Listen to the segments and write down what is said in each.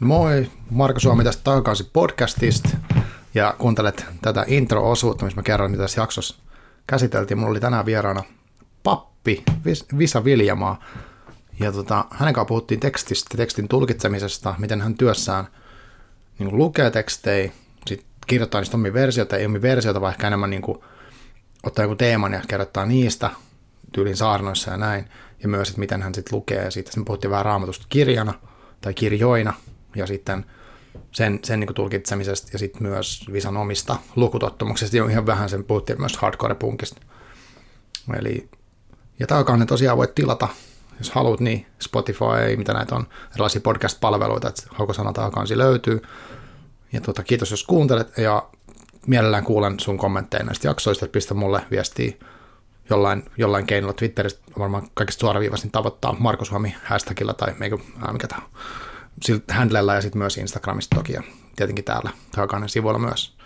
Moi, Marko Suomi tästä takaisin podcastista. Ja kuuntelet tätä intro-osuutta, missä mä kerron, mitä tässä jaksossa käsiteltiin. Mulla oli tänään vieraana pappi Visa Viljamaa. Ja tota, hänen kanssa puhuttiin tekstistä, tekstin tulkitsemisesta, miten hän työssään niin lukee tekstejä, sitten kirjoittaa niistä omia versioita, ei omia versioita, vaan ehkä enemmän niin kuin, ottaa joku teeman ja kerrottaa niistä tyylin saarnoissa ja näin, ja myös, että miten hän sitten lukee, ja sitten puhuttiin vähän raamatusta kirjana tai kirjoina, ja sitten sen, sen niin tulkitsemisesta ja sitten myös Visan omista lukutottumuksista ja ihan vähän sen puhuttiin myös hardcore-punkista. Eli, ja ne tosiaan voit tilata, jos haluat, niin Spotify, mitä näitä on, erilaisia podcast-palveluita, että haukosana taakansi löytyy. Ja tuota, kiitos, jos kuuntelet, ja mielellään kuulen sun kommentteja näistä jaksoista, että pistä mulle viestiä jollain, jollain keinolla Twitteristä, varmaan kaikista suoraviivaisin tavoittaa Marko Suomi hashtagilla tai mikä, mikä tämä handlella ja sitten myös Instagramista toki ja tietenkin täällä Hakanen sivuilla myös.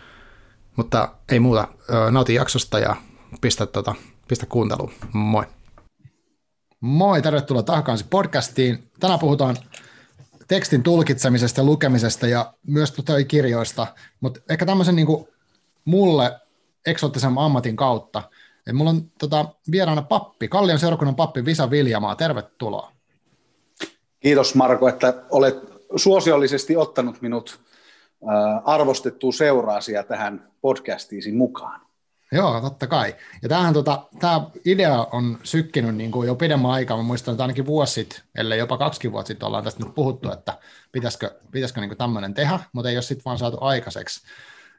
Mutta ei muuta, nauti jaksosta ja pistä, tota, pistä kuunteluun. Moi! Moi, tervetuloa Tahkaansi podcastiin. Tänään puhutaan tekstin tulkitsemisesta lukemisesta ja myös tota kirjoista, mutta ehkä tämmöisen niin mulle eksoottisen ammatin kautta. Et mulla on tota, vieraana pappi, Kallion seurakunnan pappi Visa Viljamaa, tervetuloa. Kiitos Marko, että olet suosiollisesti ottanut minut arvostettua seuraasia tähän podcastiisi mukaan. Joo, totta kai. Ja tämähän, tota, tämä idea on sykkinyt niin kuin jo pidemmän aikaa. Mä muistan, että ainakin vuosi sitten, ellei jopa kaksi vuotta sitten ollaan tästä nyt puhuttu, että pitäisikö, pitäisikö niin tämmöinen tehdä, mutta ei ole sitten vaan saatu aikaiseksi.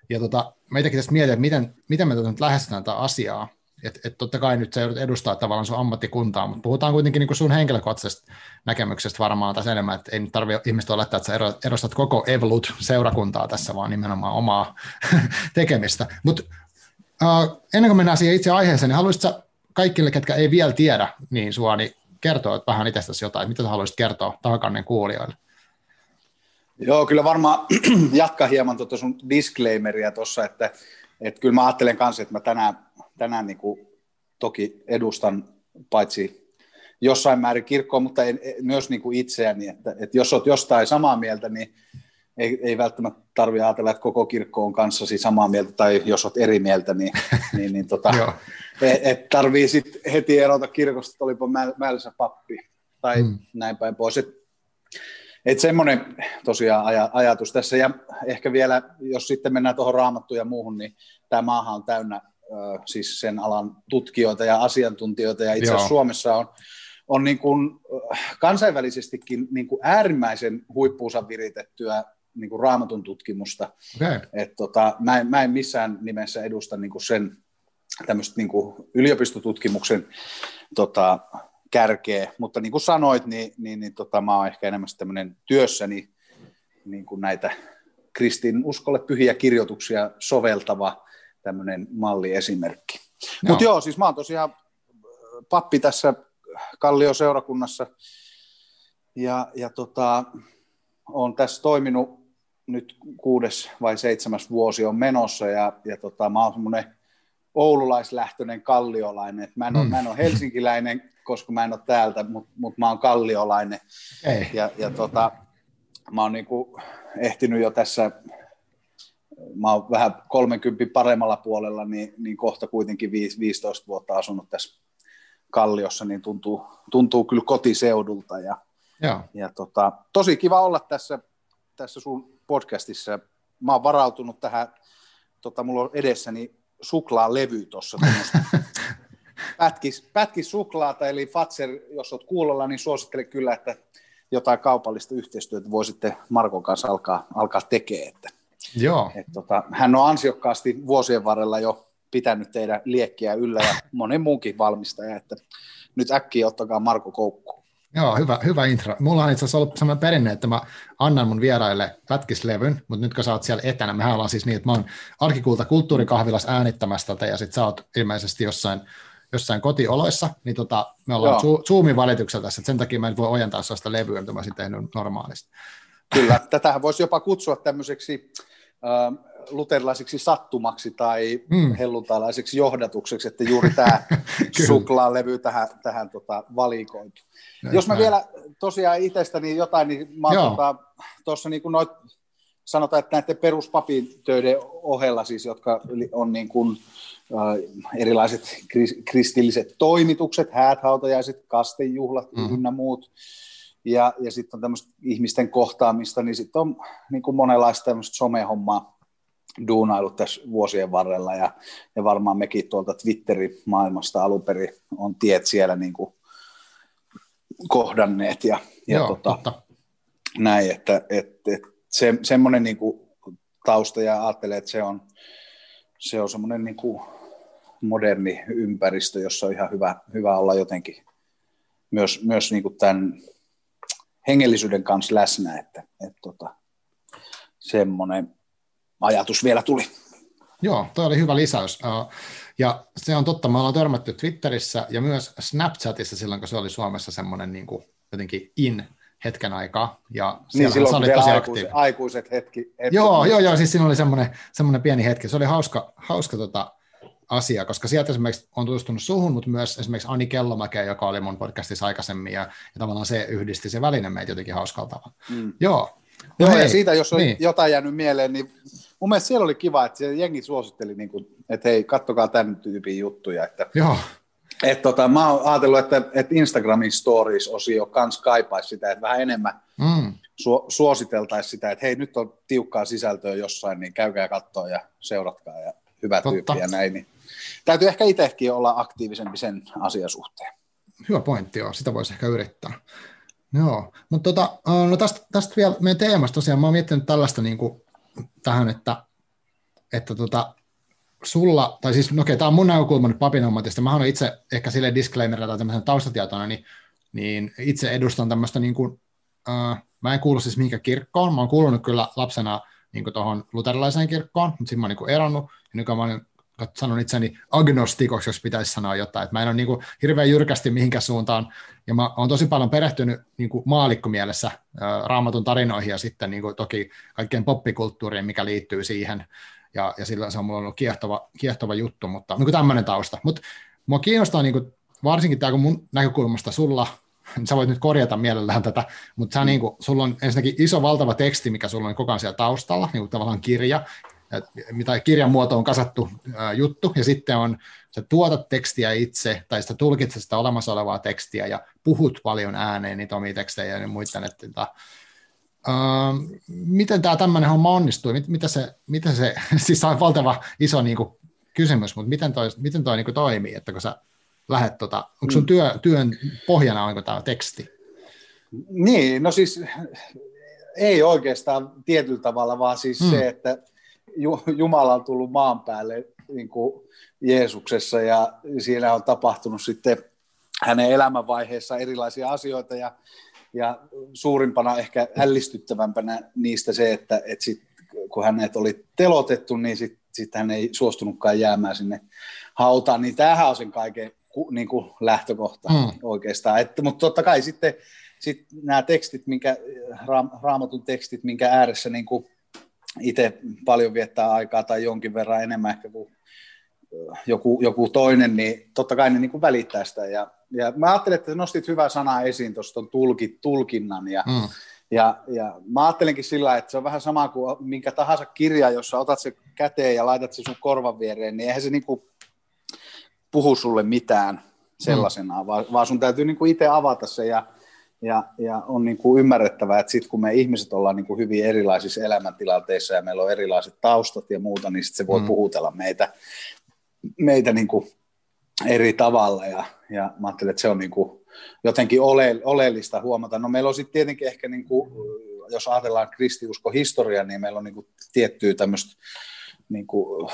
Ja tota, meitäkin tästä mietin, että miten, miten me tota nyt lähestytään tätä asiaa. Että et totta kai nyt sä joudut edustaa tavallaan sun ammattikuntaa, mutta puhutaan kuitenkin niin sun henkilökohtaisesta näkemyksestä varmaan tässä enemmän, että ei nyt tarvitse ihmistä olettaa, että sä edustat koko Evolut-seurakuntaa tässä, vaan nimenomaan omaa tekemistä. Mutta uh, ennen kuin mennään siihen itse aiheeseen, niin haluaisitko kaikille, ketkä ei vielä tiedä niin sua, niin kertoa vähän itsestäsi jotain, mitä sä haluaisit kertoa tahakannen kuulijoille? Joo, kyllä varmaan jatka hieman tuota sun disclaimeria tuossa, että, että kyllä mä ajattelen kanssa, että mä tänään tänään niin kuin toki edustan paitsi jossain määrin kirkkoa, mutta en, myös niin kuin itseäni, että, että jos olet jostain samaa mieltä, niin ei, ei välttämättä tarvitse ajatella, että koko kirkko on kanssasi samaa mieltä, tai jos olet eri mieltä, niin, niin, niin tota, et, et tarvii sitten heti erota kirkosta, että olipa määrässä pappi, tai mm. näin päin pois. Et, et semmoinen tosiaan aj- ajatus tässä, ja ehkä vielä, jos sitten mennään tuohon raamattuun ja muuhun, niin tämä maahan on täynnä siis sen alan tutkijoita ja asiantuntijoita, ja itse asiassa Suomessa on, on niin kuin kansainvälisestikin niin kuin äärimmäisen huippuunsa viritettyä niin kuin raamatun tutkimusta. Okay. Et tota, mä, en, mä en missään nimessä edusta niin kuin sen tämmöistä niin kuin yliopistotutkimuksen tota, kärkeä, mutta niin kuin sanoit, niin, niin, niin tota, mä oon ehkä enemmän tämmöinen työssäni niin kuin näitä kristin uskolle pyhiä kirjoituksia soveltava tämmöinen malliesimerkki. Mutta joo, siis mä oon tosiaan äh, pappi tässä Kallio-seurakunnassa ja, ja tota, on tässä toiminut nyt kuudes vai seitsemäs vuosi on menossa ja, ja tota, mä oon semmoinen oululaislähtöinen kalliolainen. Mä en, ole, mm. mä en ole helsinkiläinen, koska mä en ole täältä, mutta mut mä oon kalliolainen. Okay. Ja, ja tota, mä oon niinku ehtinyt jo tässä mä oon vähän 30 paremmalla puolella, niin, niin kohta kuitenkin 15 vuotta asunut tässä Kalliossa, niin tuntuu, tuntuu kyllä kotiseudulta. Ja, Joo. ja tota, tosi kiva olla tässä, tässä sun podcastissa. Mä oon varautunut tähän, tota, mulla on edessäni suklaalevy tuossa. pätkis, pätkis suklaata, eli Fatser, jos olet kuulolla, niin suosittelen kyllä, että jotain kaupallista yhteistyötä voisitte Markon kanssa alkaa, alkaa tekemään. Että Joo. Et tota, hän on ansiokkaasti vuosien varrella jo pitänyt teidän liekkiä yllä ja monen muunkin valmistaja, että nyt äkkiä ottakaa Marko Koukku. Joo, hyvä, hyvä intro. Mulla on itse asiassa ollut sellainen perinne, että mä annan mun vieraille pätkislevyn, mutta nyt kun sä oot siellä etänä, mehän ollaan siis niin, että mä oon arkikulta kulttuurikahvilas äänittämässä tätä, ja sit sä oot ilmeisesti jossain, jossain kotioloissa, niin tota, me ollaan Joo. Zoomin valituksella tässä, että sen takia mä en voi ojentaa sellaista levyä, mitä mä olisin tehnyt normaalisti. Kyllä, tätähän voisi jopa kutsua tämmöiseksi luterilaisiksi sattumaksi tai mm. helluntalaiseksi johdatukseksi, että juuri tämä suklaalevy tähän, tähän tota, valikoitu. Jos mä näin. vielä tosiaan itsestäni jotain, niin mä tuossa tota, niin noit, sanotaan, että näiden peruspapitöiden ohella siis, jotka on niin kuin, äh, erilaiset kristilliset toimitukset, hääthautajaiset, kastejuhlat mm. ynnä muut, ja, ja sitten on tämmöistä ihmisten kohtaamista, niin sitten on niin kuin monenlaista tämmöistä somehommaa duunailut tässä vuosien varrella, ja, ja varmaan mekin tuolta Twitterin maailmasta alun perin on tiet siellä niin kuin kohdanneet, ja, ja Joo, tota, totta. näin, että et, et, se, semmoinen niin kuin tausta, ja ajattelee, että se on, se on semmoinen niin kuin moderni ympäristö, jossa on ihan hyvä, hyvä olla jotenkin myös, myös niin kuin tämän hengellisyyden kanssa läsnä, että, että tota, semmoinen ajatus vielä tuli. Joo, toi oli hyvä lisäys. Ja se on totta, me ollaan törmätty Twitterissä ja myös Snapchatissa silloin, kun se oli Suomessa semmoinen niin kuin jotenkin in hetken aikaa. Ja niin silloin oli tosi aikuiset, aikuiset hetki. hetki. Joo, joo, joo, siis siinä oli semmoinen, semmoinen pieni hetki. Se oli hauska, hauska tota, asia, koska sieltä esimerkiksi on tutustunut suhun, mutta myös esimerkiksi Ani Kellomäkeä, joka oli mun podcastissa aikaisemmin, ja, ja tavallaan se yhdisti se väline meitä jotenkin hauskalla tavalla. Mm. Joo. Joo, hei, ja siitä, jos on niin. jotain jäänyt mieleen, niin mun mielestä siellä oli kiva, että jengi suositteli, niin kuin, että hei, kattokaa tämän tyypin juttuja. Että, Joo. Et tota, mä oon ajatellut, että, että Instagramin stories-osio kans kaipaisi sitä, että vähän enemmän mm. su- suositeltaisiin sitä, että hei, nyt on tiukkaa sisältöä jossain, niin käykää katsoa ja seuratkaa ja hyvä Totta. tyyppi ja näin. Niin täytyy ehkä itsekin olla aktiivisempi sen asiasuhteen. Hyvä pointti, joo. Sitä voisi ehkä yrittää. Joo, mutta tota, no tästä, tästä vielä meidän teemasta tosiaan, mä oon miettinyt tällaista niin kuin tähän, että, että tota, sulla, tai siis, no okei, tämä on mun näkökulma nyt papin ammatista, mä oon itse ehkä sille disclaimerilla tai tämmöisen taustatietona, niin, niin itse edustan tämmöistä niin kuin, äh, mä en kuulu siis mihinkään kirkkoon, mä oon kuulunut kyllä lapsena niin tuohon luterilaiseen kirkkoon, mutta sitten mä oon niin eronnut, ja nykyään mä oon sanon itseni agnostikoksi, jos pitäisi sanoa jotain. Että mä en ole niin kuin hirveän jyrkästi mihinkään suuntaan, ja mä oon tosi paljon perehtynyt niin kuin maalikkomielessä raamatun tarinoihin ja sitten niin kuin toki kaikkeen poppikulttuuriin, mikä liittyy siihen, ja, ja sillä se on mulla ollut kiehtova, kiehtova juttu, mutta niin tämmöinen tausta. Mutta mua kiinnostaa niin kuin, varsinkin tämä, kun mun näkökulmasta sulla, sä voit nyt korjata mielellään tätä, mutta sä, niin kuin, sulla on ensinnäkin iso valtava teksti, mikä sulla on koko ajan siellä taustalla, niin kuin tavallaan kirja, mitä kirjan muoto on kasattu ää, juttu, ja sitten on, sä tuotat tekstiä itse, tai sä tulkitset sitä olemassa olevaa tekstiä, ja puhut paljon ääneen niitä omia tekstejä ja muiden, että, Uh, miten tämä tämmöinen homma onnistui? Mit, mitä se, mitä se, siis on valtava iso niin kuin, kysymys, mutta miten toi, miten toi niin kuin, toimii, että kun sä lähdet, tota, onko sun mm. työ, työn pohjana onko tämä teksti? Niin, no siis ei oikeastaan tietyllä tavalla, vaan siis mm. se, että Jumala on tullut maan päälle niin kuin Jeesuksessa ja siinä on tapahtunut sitten hänen elämänvaiheessa erilaisia asioita ja, ja suurimpana ehkä ällistyttävämpänä niistä se, että, että sit, kun hänet oli telotettu, niin sitten sit hän ei suostunutkaan jäämään sinne hautaan, niin tämähän on sen kaiken niin kuin lähtökohta mm. oikeastaan. Että, mutta totta kai sitten sit nämä tekstit, minkä, raamatun tekstit, minkä ääressä niin kuin itse paljon viettää aikaa tai jonkin verran enemmän ehkä kuin joku, joku toinen, niin totta kai ne niin kuin välittää sitä. Ja, ja mä ajattelin, että nostit hyvää sanaa esiin tuosta tulkit, tulkinnan ja, mm. ja, ja mä ajattelinkin sillä, että se on vähän sama kuin minkä tahansa kirja, jossa otat se käteen ja laitat se sun korvan viereen, niin eihän se niin kuin puhu sulle mitään sellaisenaan, mm. vaan, vaan sun täytyy niin kuin itse avata se ja ja, ja on niin kuin ymmärrettävää, että sitten kun me ihmiset ollaan niin kuin hyvin erilaisissa elämäntilanteissa ja meillä on erilaiset taustat ja muuta, niin sit se voi mm. puhutella meitä, meitä niin kuin eri tavalla. Ja, ja mä ajattelen, että se on niin kuin jotenkin ole, oleellista huomata. No meillä on sitten tietenkin ehkä, niin kuin, jos ajatellaan kristiuskohistoria, niin meillä on niin kuin tiettyä tämmöistä niin kuin,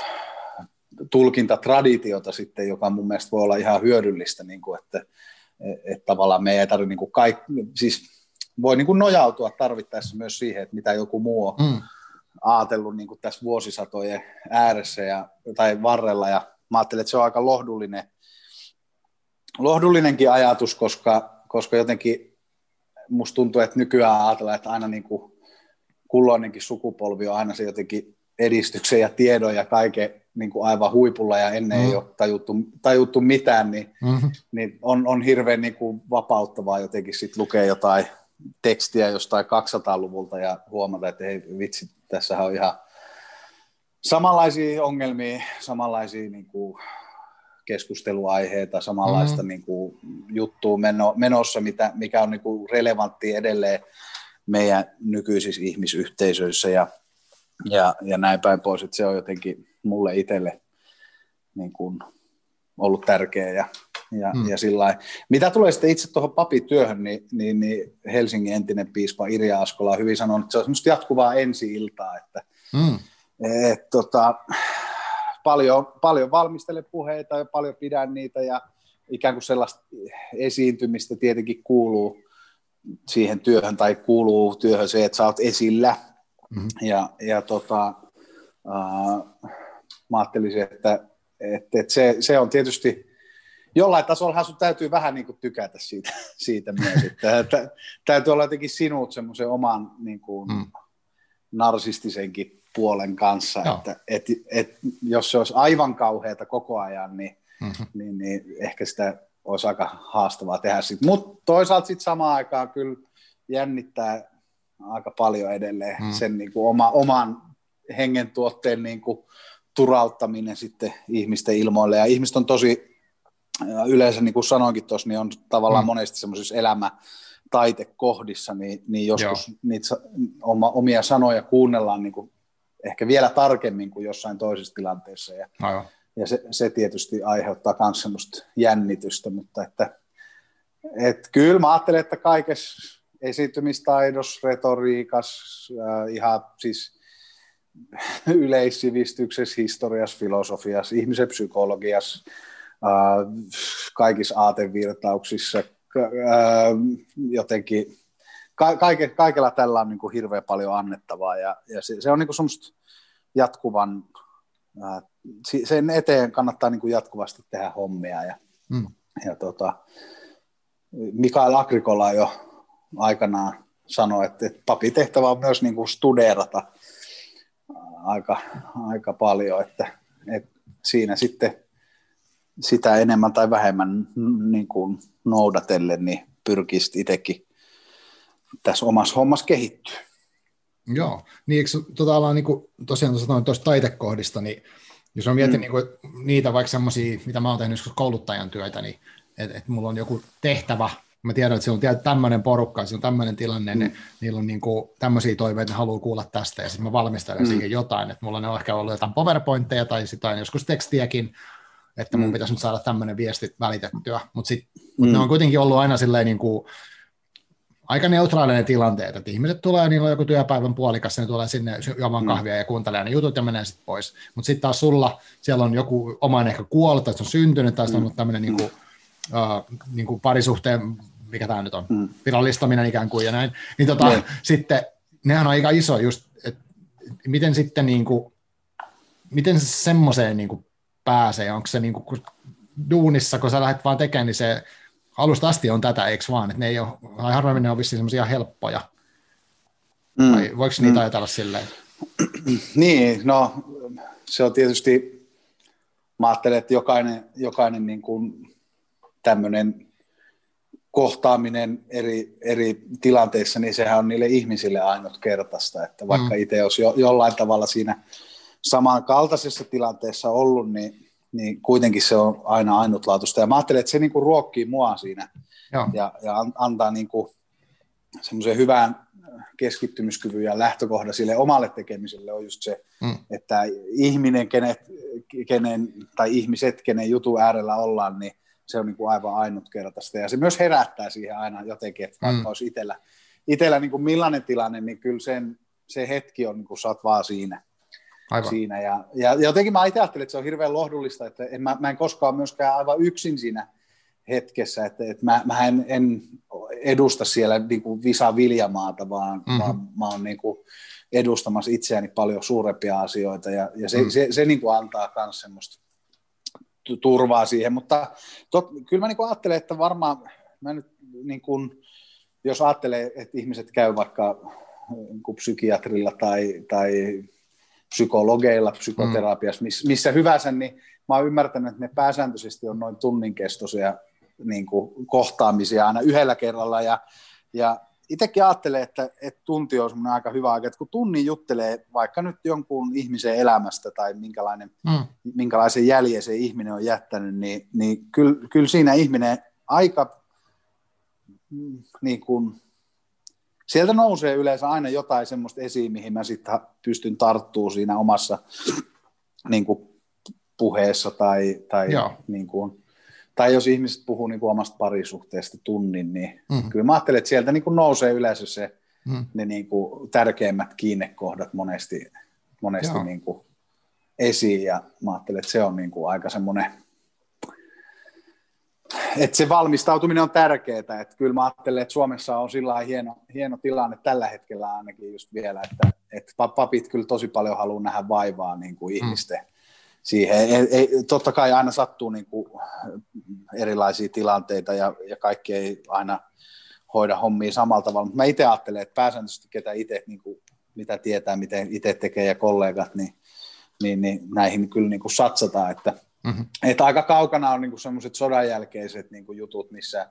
tulkintatraditiota sitten, joka mun mielestä voi olla ihan hyödyllistä, niin kuin, että että tavallaan me ei tarvitse niin kuin kaikki, siis voi niin kuin nojautua tarvittaessa myös siihen, että mitä joku muu on mm. ajatellut niin kuin tässä vuosisatojen ääressä ja, tai varrella, ja mä ajattelen, että se on aika lohdullinen, lohdullinenkin ajatus, koska, koska jotenkin musta tuntuu, että nykyään ajatellaan, että aina niin kuin kulloinenkin sukupolvi on aina se jotenkin edistyksen ja tiedon ja kaiken niin kuin aivan huipulla ja ennen mm. ei ole tajuttu, tajuttu mitään, niin, mm-hmm. niin on, on hirveän niin kuin vapauttavaa jotenkin sit lukea jotain tekstiä jostain 200-luvulta ja huomata, että hei vitsi, tässä on ihan samanlaisia ongelmia, samanlaisia niin kuin keskusteluaiheita, samanlaista mm. niin kuin, juttua meno, menossa, mitä, mikä on niin kuin, relevantti edelleen meidän nykyisissä ihmisyhteisöissä ja, ja, ja näin päin pois, että se on jotenkin mulle itselle niin kuin, ollut tärkeä ja, ja, mm. ja sillä Mitä tulee sitten itse tuohon papityöhön, niin, niin, niin Helsingin entinen piispa Irja Askola on hyvin sanonut, että se on semmoista jatkuvaa ensi-iltaa, että mm. et, tota, paljon, paljon valmistelen puheita ja paljon pidän niitä ja ikään kuin sellaista esiintymistä tietenkin kuuluu siihen työhön tai kuuluu työhön se, että sä oot esillä. Mm-hmm. Ja, ja tota, uh, mä ajattelisin, että, että, että se, se on tietysti jollain tasolla sun täytyy vähän niin kuin tykätä siitä, siitä myös, että, että täytyy olla jotenkin sinut semmoisen oman niin kuin, mm. narsistisenkin puolen kanssa, että et, et, jos se olisi aivan kauheata koko ajan, niin, mm-hmm. niin, niin ehkä sitä olisi aika haastavaa tehdä Mutta toisaalta sitten samaan aikaan kyllä jännittää aika paljon edelleen mm. sen niin kuin oma, oman hengen tuotteen niin kuin turauttaminen sitten ihmisten ilmoille. Ja ihmiset on tosi, yleensä niin kuin sanoinkin tuossa, niin on tavallaan mm. monesti semmoisissa elämä taitekohdissa, niin, niin joskus Joo. niitä oma, omia sanoja kuunnellaan niin kuin ehkä vielä tarkemmin kuin jossain toisessa tilanteessa. Ja, Aivan. ja se, se, tietysti aiheuttaa myös semmoista jännitystä, mutta että, et kyllä mä ajattelen, että kaikessa esiintymistaidossa, retoriikassa, äh, ihan siis yleissivistyksessä, historiassa, filosofiassa, ihmisen psykologiassa, kaikissa aatevirtauksissa, jotenkin kaike, kaikella tällä on niin kuin hirveän paljon annettavaa ja, ja se, se on niin kuin semmoista jatkuvan, sen eteen kannattaa niin kuin jatkuvasti tehdä hommia ja, mm. ja tota, Mikael Agrikola jo aikanaan sanoi, että, että papitehtävä on myös niin kuin studeerata aika, aika paljon, että, että siinä sitten sitä enemmän tai vähemmän niin kuin noudatellen, niin pyrkisi itsekin tässä omassa hommassa kehittyy. Joo, niin eikö tota, niin kuin, tosiaan sanoin tuosta taitekohdista, niin jos on mietin mm. niin kuin, niitä vaikka semmoisia, mitä mä oon tehnyt kouluttajan työtä, niin että et mulla on joku tehtävä, mä tiedän, että se on tämmöinen porukka, se on tämmöinen tilanne, mm. ne, niillä on niin kuin, tämmöisiä toiveita, ne haluaa kuulla tästä, ja sitten mä valmistelen mm. siihen jotain, että mulla on ehkä ollut jotain powerpointteja tai sitten joskus tekstiäkin, että mun mm. pitäisi nyt saada tämmöinen viesti välitettyä, mutta sit, mut mm. ne on kuitenkin ollut aina silleen niin kuin, aika neutraalinen tilanteet, että ihmiset tulee, niillä on joku työpäivän puolikas, ne tulee sinne juomaan mm. kahvia ja kuuntelee ne jutut ja menee sitten pois. Mutta sitten taas sulla, siellä on joku omainen ehkä kuollut, tai se on syntynyt, tai se on ollut tämmöinen niin kuin, uh, niin kuin parisuhteen, mikä tämä nyt on, mm. virallistaminen ikään kuin ja näin, niin tota, mm. sitten nehän on aika iso just, että miten sitten niin kuin, miten semmoiseen niin kuin pääsee, onko se niin kuin, duunissa, kun sä lähdet vaan tekemään, niin se alusta asti on tätä, eikö vaan? Että ne ei ole, harvemmin ne on vissiin semmoisia helppoja. Mm. Vai voiko niitä mm. ajatella silleen? Niin, no se on tietysti, mä ajattelen, että jokainen, jokainen niin kuin tämmöinen kohtaaminen eri, eri tilanteissa, niin sehän on niille ihmisille ainutkertaista, että vaikka mm. itse olisi jo, jollain tavalla siinä samankaltaisessa tilanteessa ollut, niin niin kuitenkin se on aina ainutlaatuista. Ja mä ajattelen, että se niin kuin ruokkii mua siinä Joo. ja, ja antaa niin kuin semmoisen hyvän keskittymiskyvyn ja lähtökohda sille omalle tekemiselle on just se, mm. että ihminen, kenet, kenen, tai ihmiset, kenen jutun äärellä ollaan, niin se on niin kuin aivan ainutkertaista. Ja se myös herättää siihen aina jotenkin, että vaikka mm. olisi itsellä, itsellä niin kuin millainen tilanne, niin kyllä sen, se hetki on, niin kuin sä oot vaan siinä. Aivan. siinä. Ja, ja jotenkin mä itse ajattelin, että se on hirveän lohdullista, että en, mä, mä en koskaan myöskään aivan yksin siinä hetkessä, että, että mä, mä en, en edusta siellä niin kuin Visa Viljamaata, vaan, mm-hmm. vaan mä oon niin kuin edustamassa itseäni paljon suurempia asioita, ja, ja se, mm. se, se, se niin kuin antaa myös semmoista turvaa siihen, mutta tot, kyllä mä niin ajattelen, että varmaan mä nyt niin kuin, jos ajattelee, että ihmiset käy vaikka niin psykiatrilla tai, tai psykologeilla, psykoterapiassa, miss, missä hyvänsä, niin mä oon ymmärtänyt, että ne pääsääntöisesti on noin tunnin kestoisia niin kuin, kohtaamisia aina yhdellä kerralla, ja, ja itsekin ajattelee, että, että tunti on semmoinen aika hyvä aika, että kun tunnin juttelee vaikka nyt jonkun ihmisen elämästä tai minkälainen, mm. minkälaisen jäljen se ihminen on jättänyt, niin, niin kyllä, kyllä siinä ihminen aika niin kuin, sieltä nousee yleensä aina jotain semmoista esiin, mihin mä sitten pystyn tarttuu siinä omassa niin kuin, puheessa tai, tai niin kuin, tai jos ihmiset puhuu niin kuin omasta parisuhteesta tunnin, niin mm-hmm. kyllä mä ajattelen, että sieltä niin kuin nousee yleensä se, mm. ne niin kuin tärkeimmät kiinnekohdat monesti, monesti niin kuin esiin, ja mä ajattelen, että se on niin kuin aika semmoinen, että se valmistautuminen on tärkeää, että kyllä mä ajattelen, että Suomessa on sillä hieno, hieno tilanne tällä hetkellä ainakin just vielä, että, että papit kyllä tosi paljon haluaa nähdä vaivaa niin kuin mm. ihmisten mm siihen. Ei, ei, totta kai aina sattuu niin kuin erilaisia tilanteita ja, ja kaikki ei aina hoida hommia samalla tavalla, mutta mä itse ajattelen, että pääsääntöisesti ketä itse, niin kuin, mitä tietää, miten itse tekee ja kollegat, niin, niin, niin näihin kyllä niin kuin satsataan, että, mm-hmm. että aika kaukana on niin semmoiset sodan jälkeiset niin kuin jutut, missä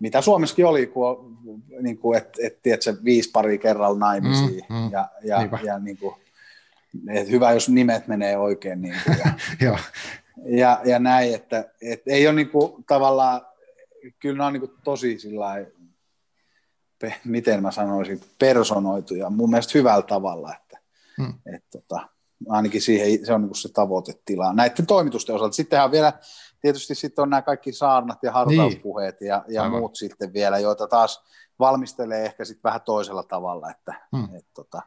mitä Suomessakin oli, kun, niin kuin, että et, tiedätkö, viisi pari kerralla naimisiin mm-hmm. ja, ja, ja niin kuin, että hyvä, jos nimet menee oikein. Niin kuin, ja, ja, ja, näin, että, että ei ole niin kuin, tavallaan, kyllä ne on niin kuin tosi sillä miten mä sanoisin, personoituja mun mielestä hyvällä tavalla, että, hmm. että tota, ainakin siihen, se on niin se tavoitetila näiden toimitusten osalta. Sittenhän on vielä, tietysti sitten on nämä kaikki saarnat ja hartauspuheet niin. ja, ja muut sitten vielä, joita taas valmistelee ehkä sitten vähän toisella tavalla, että hmm. et, tota,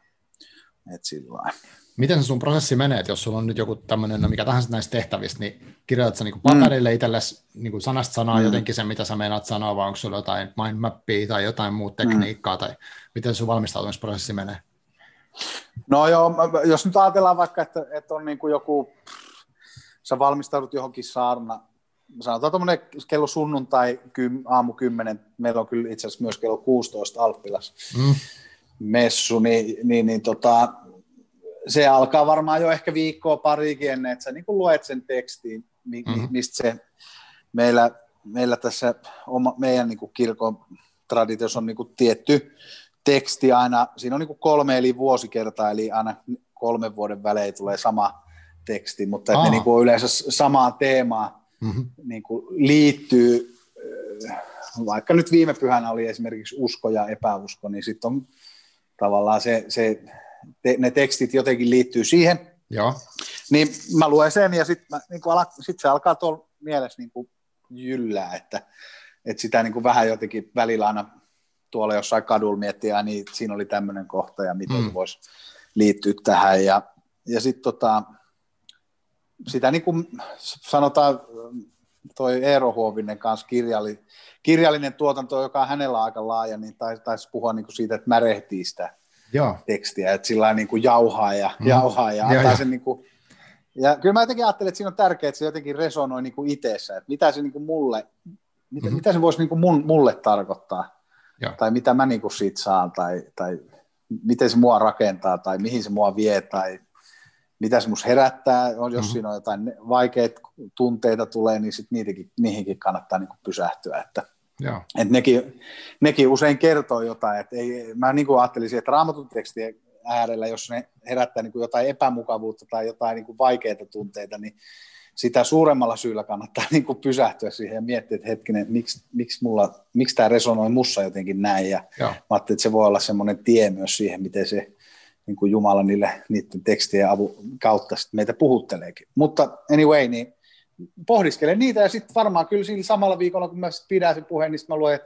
et sillä Miten se sun prosessi menee, että jos sulla on nyt joku tämmöinen, no mikä tahansa näistä tehtävistä, niin kirjoitat sä niin paperille mm. itsellesi niin sanasta sanaa mm. jotenkin sen, mitä sä meinaat sanoa, vai onko sulla jotain mindmappia tai jotain muuta mm. tekniikkaa, mm. tai miten sun valmistautumisprosessi menee? No joo, jos nyt ajatellaan vaikka, että, että on niin kuin joku, sä valmistaudut johonkin saarna, sanotaan tuommoinen kello sunnuntai kym, aamu 10, meillä on kyllä itse asiassa myös kello 16 Alppilas mm. messu, niin, niin, niin tota, se alkaa varmaan jo ehkä viikkoa parikin ennen, että sä niin kuin luet sen tekstiin, mm-hmm. mistä se meillä, meillä tässä oma, meidän niin kuin kirkon traditiossa on niin kuin tietty teksti aina, siinä on niin kuin kolme eli vuosikertaa, eli aina kolmen vuoden välein tulee sama teksti, mutta että ne niin kuin yleensä samaan teemaan mm-hmm. niin kuin liittyy, vaikka nyt viime pyhänä oli esimerkiksi usko ja epäusko, niin sitten on tavallaan se, se te, ne tekstit jotenkin liittyy siihen. Joo. Niin mä luen sen ja sitten niin sit se alkaa tuolla mielessä niin kuin jyllää, että, että sitä niin kuin vähän jotenkin välillä aina tuolla jossain kadulla miettiä, niin siinä oli tämmöinen kohta ja miten mm. voisi liittyä tähän. Ja, ja sitten tota, sitä niin kuin sanotaan toi Eero Huovinen kanssa kirjalli, kirjallinen tuotanto, joka on hänellä aika laaja, niin taisi, taisi puhua niin kuin siitä, että märehtii sitä Joo. tekstiä, että sillä niin kuin jauhaa ja mm. jauhaa ja antaa sen niin kuin, ja kyllä mä jotenkin ajattelen, että siinä on tärkeää, että se jotenkin resonoi niin kuin itseessä, että mitä se niin kuin mulle, mitä, mm-hmm. mitä se voisi niin kuin mun, mulle tarkoittaa, Joo. tai mitä mä niin kuin siitä saan, tai, tai miten se mua rakentaa, tai mihin se mua vie, tai mitä se musta herättää, jos mm-hmm. siinä on jotain vaikeita tunteita tulee, niin sit niitäkin, niihinkin kannattaa niin kuin pysähtyä, että Joo. Et nekin, nekin usein kertoo jotain. Et ei, mä niin kuin ajattelisin, että raamatun tekstien äärellä, jos ne herättää niin kuin jotain epämukavuutta tai jotain niin kuin vaikeita tunteita, niin sitä suuremmalla syyllä kannattaa niin kuin pysähtyä siihen ja miettiä, että hetkinen, miksi, miksi, mulla, miksi tämä resonoi mussa jotenkin näin. Ja Joo. mä ajattelin, että se voi olla semmoinen tie myös siihen, miten se niin kuin Jumala niille, niiden tekstien avu, kautta meitä puhutteleekin. Mutta anyway, niin pohdiskelen niitä ja sitten varmaan kyllä sillä samalla viikolla, kun mä pidän sen puheen, niin mä luen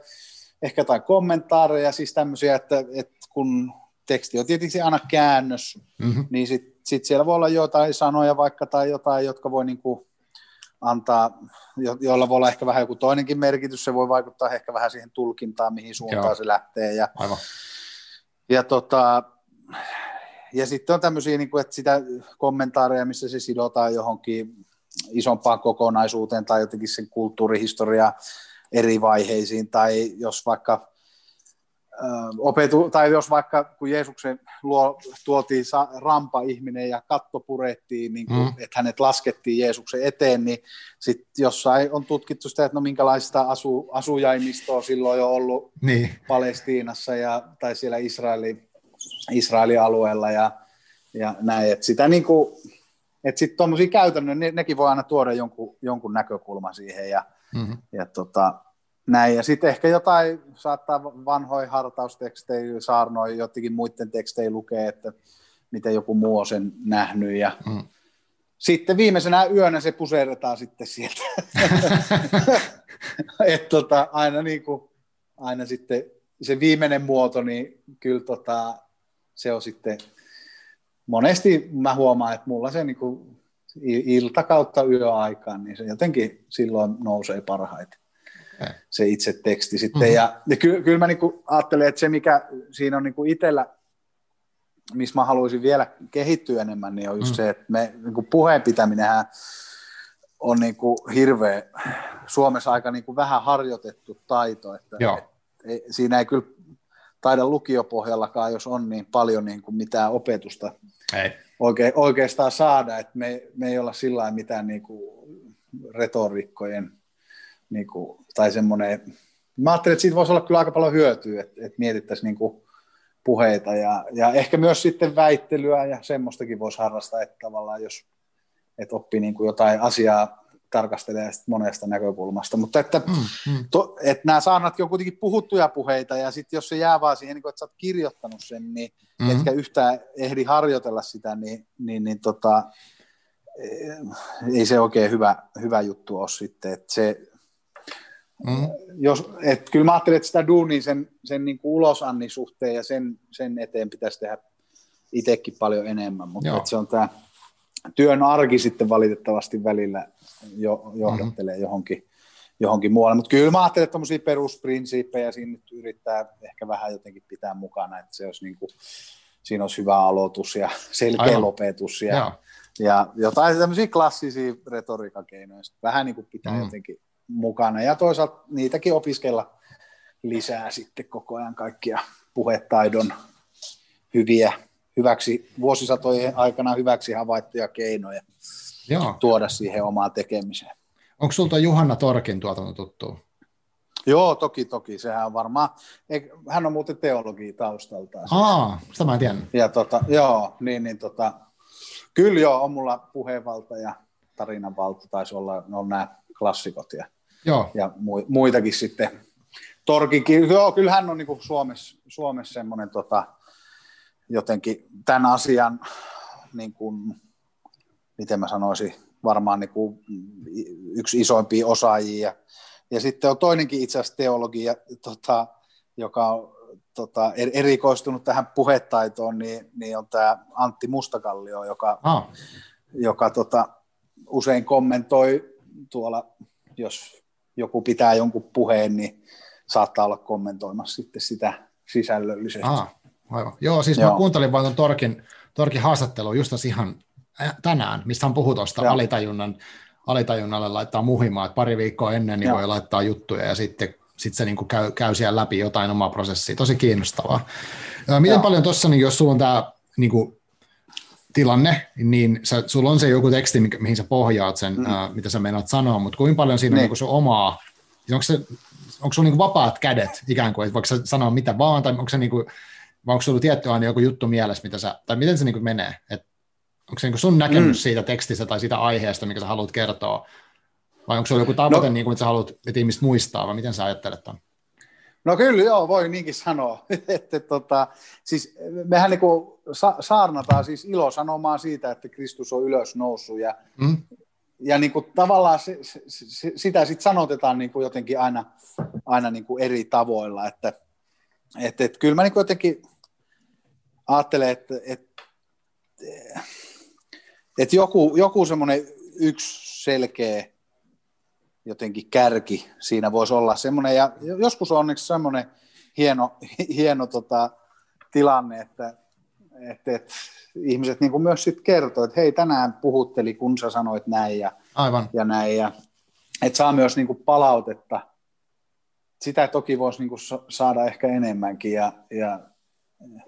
ehkä jotain kommentaareja, siis tämmöisiä, että, että kun teksti on tietenkin aina käännös, mm-hmm. niin sitten sit siellä voi olla jotain sanoja vaikka tai jotain, jotka voi niinku antaa, jo, joilla voi olla ehkä vähän joku toinenkin merkitys, se voi vaikuttaa ehkä vähän siihen tulkintaan, mihin suuntaan Joo. se lähtee. Ja, Aivan. ja, tota, ja sitten on tämmöisiä, niin kuin, että sitä kommentaareja, missä se sidotaan johonkin isompaan kokonaisuuteen tai jotenkin sen kulttuurihistoria eri vaiheisiin, tai jos vaikka opetu, tai jos vaikka kun Jeesuksen luo, tuotiin rampa-ihminen ja katto purettiin, niin kuin, mm. että hänet laskettiin Jeesuksen eteen, niin sitten jossain on tutkittu sitä, että no minkälaista asu, asujaimistoa silloin jo ollut niin. Palestiinassa ja, tai siellä Israelin, Israelin alueella ja, ja näin, että sitä niin kuin, että sitten tuommoisia käytännön, ne, nekin voi aina tuoda jonkun, jonkun näkökulman siihen ja, mm-hmm. ja tota, näin. Ja sitten ehkä jotain saattaa vanhoja hartaustekstejä, saarnoja, jotenkin muiden tekstejä lukee, että miten joku muu on sen nähnyt. Ja mm. Sitten viimeisenä yönä se puseeretaan sitten sieltä. Et tota, aina, niin kuin, aina sitten se viimeinen muoto, niin kyllä tota, se on sitten, monesti mä huomaan, että mulla se niin kuin, ilta kautta yöaikaan, niin se jotenkin silloin nousee parhaiten se itse teksti sitten. Mm-hmm. Ja, ja ky, kyllä mä niinku ajattelen, että se mikä siinä on niinku itsellä, missä mä haluaisin vielä kehittyä enemmän, niin on just mm. se, että me niinku puheen pitäminenhän on niinku hirveä, Suomessa aika niinku vähän harjoitettu taito, että et, et, siinä ei kyllä taida lukiopohjallakaan, jos on niin paljon niin kuin mitään opetusta ei. Oike, oikeastaan saada, että me, me ei olla sillä mitään niin kuin retorikkojen niin kuin, tai semmoinen, mä ajattelin, että siitä voisi olla kyllä aika paljon hyötyä, että, että mietittäisiin niin kuin puheita ja, ja ehkä myös sitten väittelyä ja semmoistakin voisi harrastaa, että tavallaan jos että oppii niin kuin jotain asiaa tarkastelee monesta näkökulmasta, mutta että, mm, mm. To, että nämä saarnatkin on kuitenkin puhuttuja puheita, ja sitten jos se jää vaan siihen, niin kun, että sä oot kirjoittanut sen, niin mm. etkä yhtään ehdi harjoitella sitä, niin, niin, niin tota, ei se oikein hyvä, hyvä juttu ole sitten, että se, Mm. Jos, et, kyllä mä ajattelen, että sitä duunia sen, sen niin kuin ulosannin suhteen ja sen, sen eteen pitäisi tehdä itsekin paljon enemmän, mutta se on tämä työn arki sitten valitettavasti välillä jo, johdattelee mm-hmm. johonkin, johonkin muualle, mutta kyllä mä ajattelen, että tuommoisia perusprinsiippejä siinä nyt yrittää ehkä vähän jotenkin pitää mukana, että se olisi niin kuin, siinä olisi hyvä aloitus ja selkeä Aivan. lopetus ja, ja jotain tämmöisiä klassisia retoriikakeinoja, vähän niin kuin pitää mm. jotenkin mukana ja toisaalta niitäkin opiskella lisää sitten koko ajan kaikkia puhetaidon hyviä, hyväksi, vuosisatojen aikana hyväksi havaittuja keinoja Joo. tuoda siihen omaan tekemiseen. Onko sulta Juhanna Torkin tuotanto tuttu? Joo, toki, toki. Sehän on varmaan, hän on muuten teologi taustaltaan. Aa, sitä mä en tiedä. Ja tota, joo, niin, niin tota, kyllä joo, on mulla puheenvalta ja tarinanvalta, taisi olla, ne on nämä klassikot. Ja Joo. ja muitakin sitten. Torkikin, joo, kyllä hän on niin Suomessa, Suomessa semmoinen tota, jotenkin tämän asian, niin kuin, miten mä sanoisin, varmaan niin kuin yksi isoimpia osaajia. Ja, sitten on toinenkin itse asiassa teologia, tota, joka on tota, erikoistunut tähän puhetaitoon, niin, niin on tämä Antti Mustakallio, joka, ah. joka tota, usein kommentoi tuolla, jos joku pitää jonkun puheen, niin saattaa olla kommentoimassa sitten sitä sisällöllisesti. Ah, aivan. Joo, siis Joo. mä kuuntelin vain Torkin, Torkin haastattelun just ihan tänään, mistä hän puhui tuosta alitajunnan, alitajunnalle laittaa muhimaa, että pari viikkoa ennen niin voi laittaa juttuja ja sitten sit se niin käy, käy siellä läpi jotain omaa prosessia. Tosi kiinnostavaa. Miten Joo. paljon tuossa, niin jos sulla on tämä niin tilanne, niin sä, sulla on se joku teksti, mihin sä pohjaat sen, mm. uh, mitä sä meinaat sanoa, mutta kuinka paljon siinä niin. on niin sun omaa, onko, se, onko sulla niin vapaat kädet ikään kuin, että voiko sä sanoa mitä vaan, tai onko se niin kuin, vai onko sulla tietty aina joku juttu mielessä, mitä sä, tai miten se niin menee, Et onko se niin sun näkemys mm. siitä tekstistä tai siitä aiheesta, mikä sä haluat kertoa, vai onko sulla joku tavoite, no. niin kuin, että sä haluat, että ihmiset muistaa, vai miten sä ajattelet ton? No kyllä joo, voi niinkin sanoa. että, tota, siis mehän niin sa- saarnataan siis ilosanomaa siitä, että Kristus on ylös noussut ja, mm. ja niin kuin tavallaan se, se, se, sitä sitten sanotetaan niin kuin jotenkin aina, aina niin kuin eri tavoilla, että et, et, kyllä mä niin kuin jotenkin ajattelen, että et, et joku, joku semmoinen yksi selkeä jotenkin kärki siinä voisi olla semmoinen, ja joskus on onneksi semmoinen hieno, hieno tota, tilanne, että, että, että ihmiset niin kuin myös sitten kertoo, että hei tänään puhutteli, kun sä sanoit näin ja, Aivan. ja näin, ja että saa myös niin kuin palautetta. Sitä toki voisi niin kuin saada ehkä enemmänkin ja, ja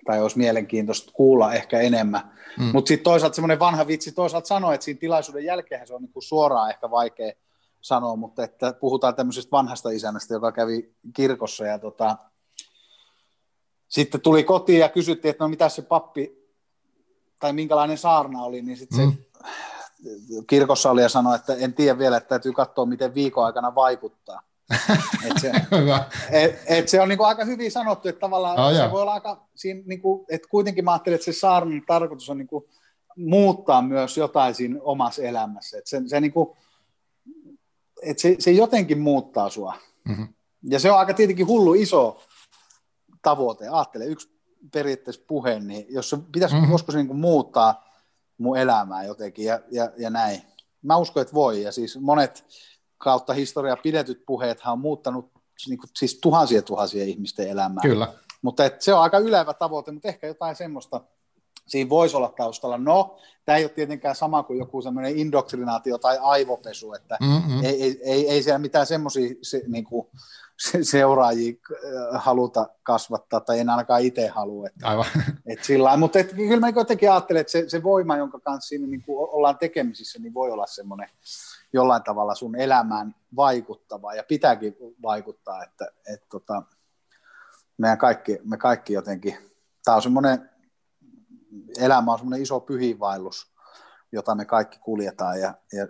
tai olisi mielenkiintoista kuulla ehkä enemmän. Mm. Mutta sitten toisaalta semmoinen vanha vitsi toisaalta sanoi, että siinä tilaisuuden jälkeen se on niin kuin suoraan ehkä vaikea sanoa, mutta että puhutaan tämmöisestä vanhasta isännästä, joka kävi kirkossa ja tota, sitten tuli kotiin ja kysyttiin, että no mitä se pappi tai minkälainen saarna oli, niin sitten mm. se kirkossa oli ja sanoi, että en tiedä vielä, että täytyy katsoa, miten viikon aikana vaikuttaa. Et se, et, et se on niinku aika hyvin sanottu, että tavallaan oh, se joo. voi olla aika, siinä niinku, että kuitenkin mä ajattelin, että se saarnan tarkoitus on niinku muuttaa myös jotain siinä omassa elämässä. Et se, se, niinku, et se, se jotenkin muuttaa sua. Mm-hmm. Ja se on aika tietenkin hullu iso tavoite. Ajattele, yksi periaatteessa puhe, niin jos se pitäisi mm-hmm. joskus niinku muuttaa mun elämää jotenkin ja, ja, ja näin. Mä uskon, että voi. Ja siis monet kautta historia pidetyt puheethan on muuttanut niin kuin, siis tuhansia tuhansia ihmisten elämää. Kyllä. Mutta et, se on aika ylevä tavoite, mutta ehkä jotain semmoista siinä voisi olla taustalla. No, tämä ei ole tietenkään sama kuin joku semmoinen indoktrinaatio tai aivopesu, että mm-hmm. ei, ei, ei, ei siellä mitään semmoisia se, niin kuin, se, seuraajia äh, haluta kasvattaa, tai en ainakaan itse halua. Että, Aivan. Että sillä mutta että, kyllä mä jotenkin ajattelen, että se, se voima, jonka kanssa siinä niin kuin ollaan tekemisissä, niin voi olla semmoinen jollain tavalla sun elämään vaikuttava, ja pitääkin vaikuttaa, että, että tota, meidän kaikki, me kaikki jotenkin, tämä on semmoinen, elämä on semmoinen iso pyhiinvaellus, jota me kaikki kuljetaan, ja, ja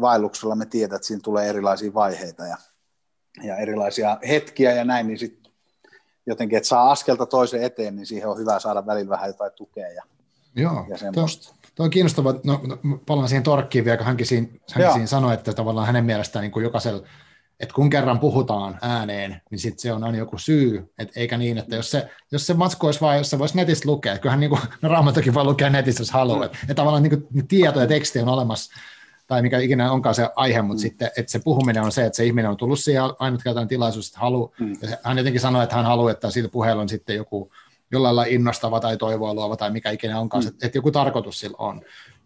vaelluksella me tiedät, että siinä tulee erilaisia vaiheita, ja ja erilaisia hetkiä ja näin, niin sitten jotenkin, että saa askelta toisen eteen, niin siihen on hyvä saada välillä vähän jotain tukea ja, Joo, ja semmoista. Tuo on kiinnostavaa, no, no palaan siihen Torkkiin vielä, kun hänkin siinä, hänkin siinä sanoi, että tavallaan hänen mielestään niin kuin jokaisella, että kun kerran puhutaan ääneen, niin sit se on aina joku syy, et eikä niin, että jos se, jos se matsku olisi vain, jos se voisi netistä lukea, että kyllähän niin kuin, no Raamatakin voi lukea netistä, jos haluaa, että, että tavallaan niin kuin, tieto ja teksti on olemassa tai mikä ikinä onkaan se aihe, mutta mm. sitten että se puhuminen on se, että se ihminen on tullut siihen ainutkertainen tilaisuus, että halu, mm. hän jotenkin sanoi, että hän haluaa, että siitä puheella on sitten joku jollain lailla innostava tai toivoa luova tai mikä ikinä onkaan, mm. että, että joku tarkoitus sillä on.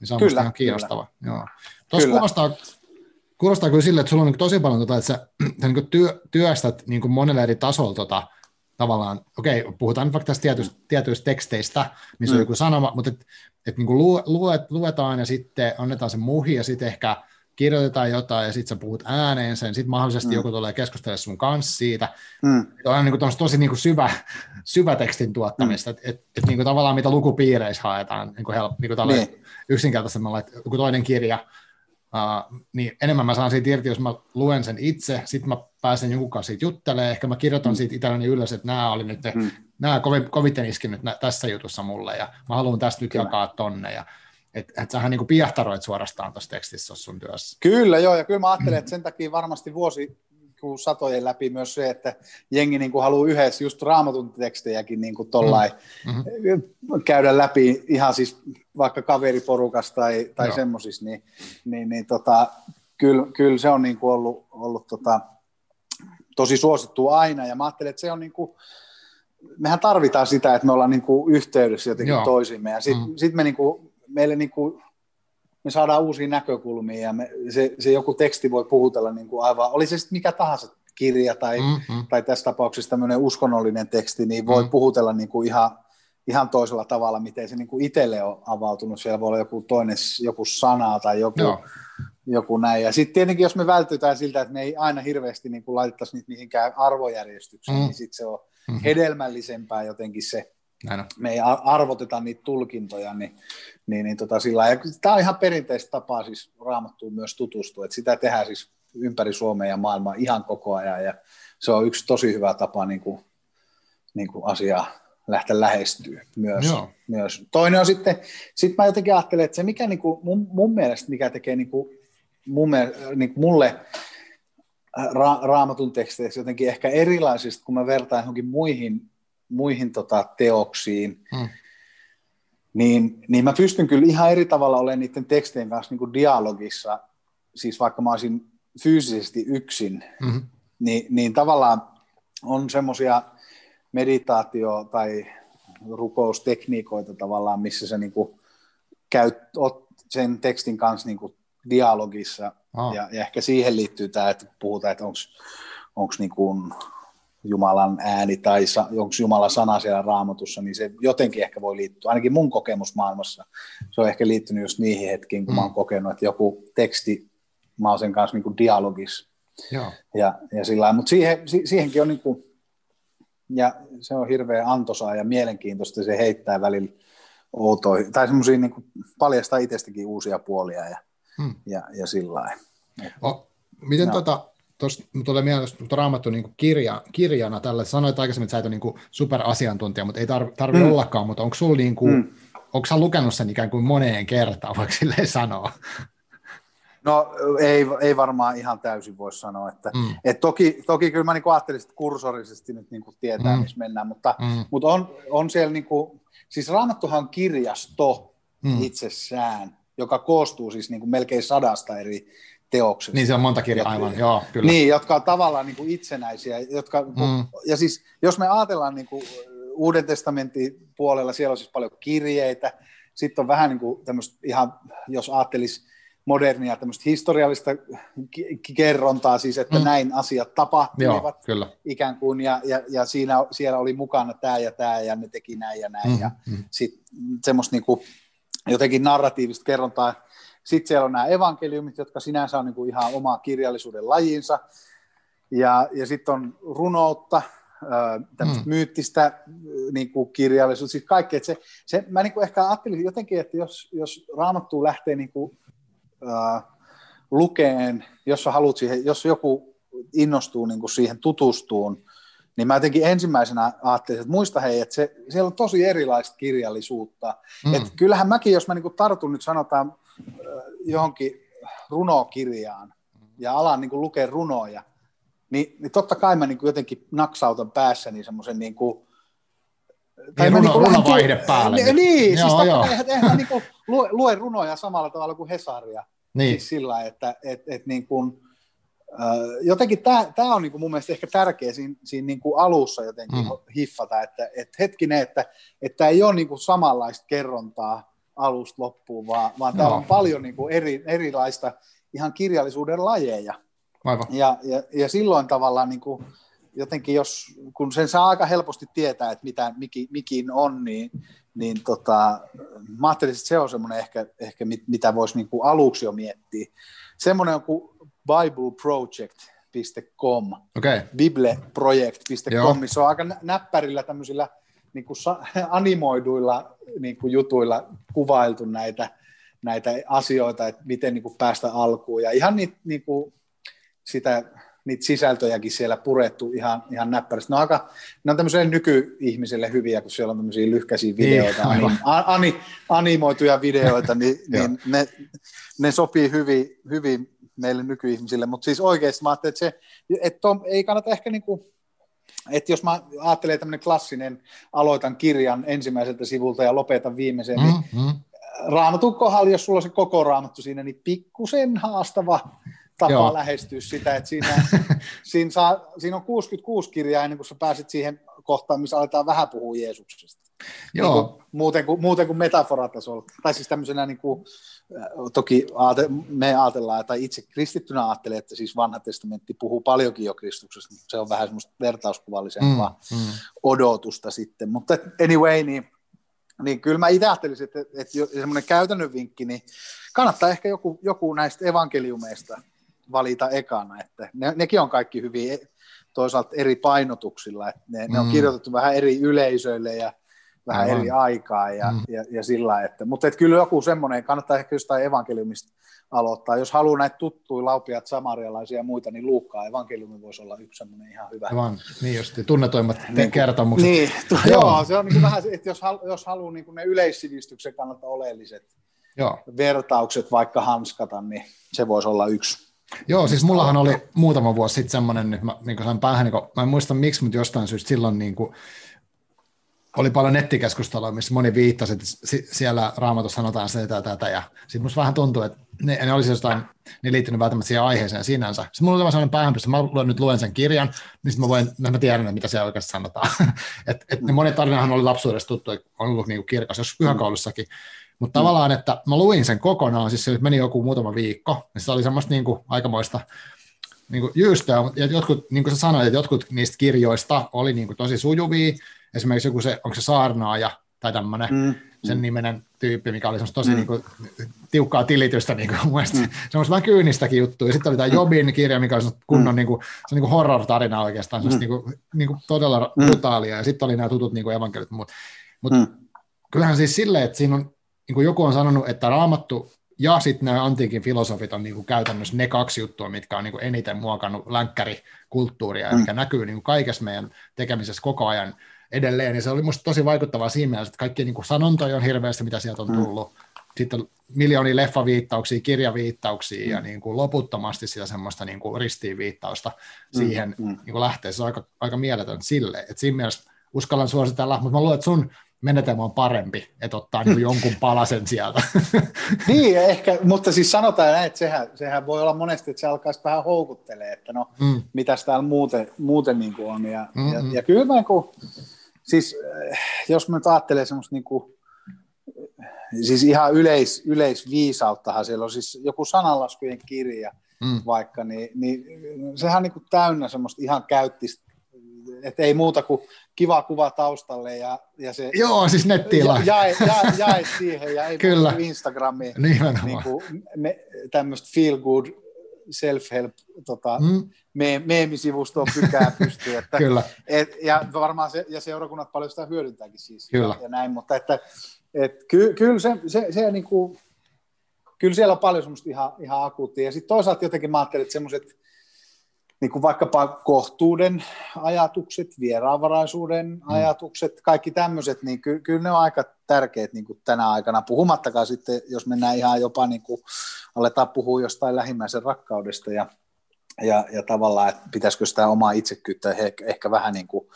Niin se on kyllä, ihan kiinnostava. Joo. Tuossa kuulostaa, kuulostaa kyllä sille, että sulla on niin tosi paljon, tota, että sä, sä niin työ, työstät niin monelle eri tasolla tota, tavallaan, okei, okay, puhutaan nyt vaikka tästä tietyistä, tietyistä teksteistä, missä mm. on joku sanoma, mutta et, et niin luet, luetaan ja sitten annetaan se muhi ja sitten ehkä kirjoitetaan jotain ja sitten sä puhut ääneen sen, sitten mahdollisesti mm. joku tulee keskustelemaan sun kanssa siitä. Mm. On niin kuin tosi niin kuin syvä, syvä tekstin tuottamista, mm. että et, et niin kuin tavallaan mitä lukupiireissä haetaan, niin kuin help, niin kuin niin. yksinkertaisemmin, että joku toinen kirja, Uh, niin enemmän mä saan siitä irti, jos mä luen sen itse, sitten mä pääsen jonkun kanssa siitä juttelemaan, ehkä mä kirjoitan mm. siitä itselleni ylös, että nämä oli nyt, mm. nämä koviten iski nyt tässä jutussa mulle, ja mä haluan tästä nyt Kyllä. jakaa tonne, ja että et sähän niin piahtaroit suorastaan tuossa tekstissä sun työssä. Kyllä, joo, ja kyllä mä ajattelen, että sen takia varmasti vuosi satojen läpi myös se, että jengi niin kuin haluaa yhdessä just raamatun tekstejäkin niin kuin tollain mm-hmm. käydä läpi ihan siis vaikka kaveriporukasta tai, tai semmoisissa, niin, niin, niin tota, kyllä, kyllä, se on niin kuin ollut, ollut tota, tosi suosittu aina ja mä ajattelen, että se on niin kuin, mehän tarvitaan sitä, että me ollaan niin kuin yhteydessä jotenkin Joo. toisimme ja sitten mm. sit me niin kuin, meille niin kuin me saadaan uusia näkökulmia ja me, se, se joku teksti voi puhutella niin kuin aivan, oli se sitten mikä tahansa kirja tai, mm-hmm. tai tässä tapauksessa tämmöinen uskonnollinen teksti, niin voi mm-hmm. puhutella niin kuin ihan, ihan toisella tavalla, miten se niin kuin itselle on avautunut. Siellä voi olla joku toinen, joku sana tai joku, joku näin. Ja sitten tietenkin, jos me vältytään siltä, että me ei aina hirveästi niin kuin laitettaisi niitä mihinkään arvojärjestykseen, mm-hmm. niin sitten se on mm-hmm. hedelmällisempää jotenkin se, näin on. me ei arvoteta niitä tulkintoja, niin, niin, niin tota sillä ja Tämä on ihan perinteistä tapaa siis raamattuun myös tutustua, että sitä tehdään siis ympäri Suomea ja maailmaa ihan koko ajan, ja se on yksi tosi hyvä tapa niin kuin, niin kuin asiaa lähteä lähestyä myös. myös. Toinen on sitten, sit mä jotenkin ajattelen, että se mikä niin kuin mun, mun mielestä, mikä tekee niin kuin, mun niin kuin mulle ra, raamatun teksteissä jotenkin ehkä erilaisista, kun mä vertaan johonkin muihin muihin tota, teoksiin, hmm. niin, niin mä pystyn kyllä ihan eri tavalla olemaan niiden tekstien kanssa niin kuin dialogissa, siis vaikka mä olisin fyysisesti yksin, hmm. niin, niin tavallaan on semmoisia meditaatio- tai rukoustekniikoita tavallaan, missä sä niin kuin käyt, sen tekstin kanssa niin kuin dialogissa, ah. ja, ja ehkä siihen liittyy tämä, että puhutaan, että onko onko niin kuin Jumalan ääni tai sa, onko Jumalan sana siellä raamatussa, niin se jotenkin ehkä voi liittyä, ainakin mun kokemus maailmassa, se on ehkä liittynyt just niihin hetkiin, kun mm. mä oon mm. kokenut, että joku teksti, mä oon sen kanssa niin kuin dialogissa. Joo. Ja, ja sillä mutta siihen, si, siihenkin on niin kuin, ja se on hirveän antoisaa ja mielenkiintoista, se heittää välillä outoihin, tai semmoisia niin paljastaa itsestäkin uusia puolia ja, hmm. ja, ja sillä lailla. Miten no. tota, tuosta tulee mieleen, jos raamattu niin kirja, kirjana tällä, sanoit aikaisemmin, että sä et ole niin superasiantuntija, mutta ei tarvitse tarvi mm. ollakaan, mutta onko sulla niin kuin, mm. onko sä lukenut sen ikään kuin moneen kertaan, vaikka silleen sanoa? No ei, ei varmaan ihan täysin voi sanoa, että mm. et toki, toki kyllä mä niin ajattelisin, että kursorisesti nyt niin kuin tietää, mm. missä mennään, mutta, mm. mutta on, on siellä, niin kuin, siis Raamattuhan on kirjasto mm. itsessään, joka koostuu siis niin kuin melkein sadasta eri teoksesta. Niin se on monta kirjaa, aivan, joo, kyllä. Niin, jotka on tavallaan niin kuin itsenäisiä, jotka, mm. ja siis jos me ajatellaan niin kuin Uuden testamentin puolella, siellä on siis paljon kirjeitä, sitten on vähän niin kuin tämmöistä ihan, jos ajattelisi modernia tämmöistä historiallista kerrontaa, siis että mm. näin asiat tapahtuivat Joo, ikään kuin, ja, ja, ja siinä, siellä oli mukana tämä ja tämä, ja ne teki näin ja näin, mm. ja mm. sitten semmoista niin kuin, jotenkin narratiivista kerrontaa. Sitten siellä on nämä evankeliumit, jotka sinänsä on niin kuin ihan oma kirjallisuuden lajinsa, ja, ja sitten on runoutta, tämmöistä mm. myyttistä niin kuin kirjallisuutta, siis kaikkea. Se, se, mä niin kuin ehkä ajattelin jotenkin, että jos, jos raamattu lähtee niin kuin äh, lukeen, jos, haluat siihen, jos joku innostuu niin kuin siihen tutustuun, niin mä jotenkin ensimmäisenä ajattelin, että muista hei, että se, siellä on tosi erilaista kirjallisuutta. Mm. Että kyllähän mäkin, jos mä niin kuin tartun nyt sanotaan äh, johonkin runokirjaan ja alan niin kuin lukea runoja, niin, niin totta kai mä niin kuin jotenkin naksautan päässäni semmoisen niin kuin, tai niin, runo, niin runovaihde päälle. Niin, niin joo, siis joo. Eihän, eihän niin kuin, lue, lue runoja samalla tavalla kuin Hesaria. Niin. Siis sillä, että et, et niin kuin, jotenkin tämä on niin kuin mun mielestä ehkä tärkeä siinä, siinä niin kuin alussa jotenkin mm. hiffata, että et hetkinen, että että ei ole niin kuin samanlaista kerrontaa alusta loppuun, vaan, vaan no. täällä on paljon niin kuin eri, erilaista ihan kirjallisuuden lajeja. Aivan. Ja, ja, ja silloin tavallaan niin kuin, jotenkin jos, kun sen saa aika helposti tietää, että mitä miki, mikin on, niin, niin tota, mä ajattelin, että se on semmoinen ehkä, ehkä mitä voisi niin kuin aluksi jo miettiä. Semmoinen kuin bibleproject.com, okay. bibleproject.com, missä on aika näppärillä tämmöisillä niin kuin animoiduilla niin kuin jutuilla kuvailtu näitä, näitä asioita, että miten niin kuin päästä alkuun. Ja ihan niitä, niin kuin, sitä niitä sisältöjäkin siellä purettu ihan, ihan näppärästi. Ne on, aika, ne on tämmöiselle nykyihmiselle hyviä, kun siellä on tämmöisiä lyhkäisiä niin, videoita, niin, ani, ani, animoituja videoita, niin, niin ne, ne sopii hyvin, hyvin meille nykyihmisille, mutta siis oikeasti mä ajattelin, että, se, että on, ei kannata ehkä niin kuin, että jos mä ajattelen tämmöinen klassinen, aloitan kirjan ensimmäiseltä sivulta ja lopetan viimeisen, niin mm, mm. raamatun kohdalla, jos sulla on se koko raamattu siinä, niin pikkusen haastava tapa Joo. lähestyä sitä, että siinä, siinä, saa, siinä on 66 kirjaa ennen kuin sä pääset siihen kohtaan, missä aletaan vähän puhua Jeesuksesta. Joo. Niin kuin, muuten, kuin, muuten kuin metaforatasolla. Tai siis tämmöisenä niin kuin, äh, toki aate, me ajatellaan, tai itse kristittynä ajattelee, että siis vanha testamentti puhuu paljonkin jo Kristuksesta, mutta se on vähän semmoista vertauskuvallisempaa mm, mm. odotusta sitten. Mutta anyway, niin, niin kyllä mä itse ajattelisin, että, että semmoinen käytännön vinkki, niin kannattaa ehkä joku, joku näistä evankeliumeista valita ekana, että ne, nekin on kaikki hyvin e, toisaalta eri painotuksilla, että ne, mm. ne on mm. kirjoitettu vähän eri yleisöille ja vähän Aivan. eri aikaa ja, mm. ja, ja sillä että, mutta että kyllä joku semmoinen, kannattaa ehkä jostain evankeliumista aloittaa, jos haluaa näitä tuttuja laupiat samarialaisia ja muita, niin Luukkaa evankeliumi voisi olla yksi semmoinen ihan hyvä. Aivan, niin just, tunnetuimmat niin, kertomukset. Niin, tu- joo. joo, se on niin vähän, että jos, halu, jos haluaa niin ne yleissivistyksen kannalta oleelliset joo. vertaukset vaikka hanskata, niin se voisi olla yksi. Joo, siis mullahan oli muutama vuosi sitten semmoinen, nyt mä niin päähän, niin mä en muista miksi, mutta jostain syystä silloin niin kuin, oli paljon nettikeskustelua, missä moni viittasi, että siellä raamatussa sanotaan sitä ja tätä, ja sitten musta vähän tuntuu, että ne, ne olisi jostain, ne liittynyt välttämättä siihen aiheeseen sinänsä. Sitten mulla oli sellainen päähänpistö, mä luen, nyt luen sen kirjan, niin sitten mä, voin, mä tiedän, mitä siellä oikeasti sanotaan. et, et ne monet tarinahan oli lapsuudessa tuttu, on ollut niin kirkas, jos pyhäkoulussakin, mutta mm. tavallaan, että mä luin sen kokonaan, siis se meni joku muutama viikko, niin se oli semmoista niin kuin aikamoista niin kuin just ja jotkut, niin kuin sä sanoit, että jotkut niistä kirjoista oli niin kuin tosi sujuvia, esimerkiksi joku se, onko se saarnaaja tai tämmöinen, mm, sen mm. nimenen tyyppi, mikä oli tosi mm. niin kuin, tiukkaa tilitystä, niin kuin, mun mielestä, mm. semmoista vähän kyynistäkin juttua. Ja sitten oli tämä mm. Jobin kirja, mikä oli kunnon mm. niin kuin, se niin kuin horror-tarina oikeastaan, mm. niin kuin, niin kuin todella mm. brutaalia. Ja sitten oli nämä tutut niin kuin evankelit. Mutta mut, mm. kyllähän siis silleen, että siinä on, niin kuin joku on sanonut, että raamattu ja sitten nämä antiikin filosofit on niin kuin käytännössä ne kaksi juttua, mitkä on niin kuin eniten muokannut länkkärikulttuuria, mm. mikä näkyy niin kuin kaikessa meidän tekemisessä koko ajan edelleen. niin se oli musta tosi vaikuttavaa siinä mielessä, että kaikki niin kuin sanontoja on hirveästi, mitä sieltä on mm. tullut. Mm. Sitten on miljoonia leffaviittauksia, kirjaviittauksia mm. ja niin kuin loputtomasti sitä semmoista niin kuin ristiinviittausta mm. siihen mm. Niin kuin lähtee. Se on aika, aika mieletön sille. Että siinä mielessä uskallan suositella, mutta mä luulen, että sun menetelmä on parempi, että ottaa niin jonkun palasen sieltä. niin, ehkä, mutta siis sanotaan näin, että sehän, sehän voi olla monesti, että se alkaisi vähän houkuttelee, että no, mm. mitäs täällä muuten, muuten niin kuin on. Ja, mm-hmm. ja, ja kyllä mä, kun, siis eh, jos mä nyt ajattelen semmoista niin kuin, siis ihan yleis, yleisviisauttahan siellä on siis joku sananlaskujen kirja mm. vaikka, niin, niin sehän on niin kuin täynnä semmoista ihan käyttistä että ei muuta kuin kiva kuva taustalle ja, ja se... Joo, siis nettiin ja, jae, jae, jae, siihen ja ei Kyllä. Instagramiin niin kuin me, tämmöistä feel good self-help tota, mm. me, pykää pystyy. Että, Kyllä. Et, ja varmaan se, ja seurakunnat paljon sitä hyödyntääkin siis. Kyllä. Ja, ja näin, mutta että, et, ky, kyllä se, se, se niin kuin, kyllä siellä on paljon semmoista ihan, ihan akuuttia. Ja sitten toisaalta jotenkin mä ajattelin, että semmoiset niin kuin vaikkapa kohtuuden ajatukset, vieraanvaraisuuden mm. ajatukset, kaikki tämmöiset, niin ky- kyllä ne on aika tärkeät niin kuin tänä aikana. Puhumattakaan sitten, jos mennään ihan jopa niin kuin, aletaan puhua jostain lähimmäisen rakkaudesta ja, ja, ja tavallaan, että pitäisikö sitä omaa itsekyyttä ehkä, ehkä vähän niin kuin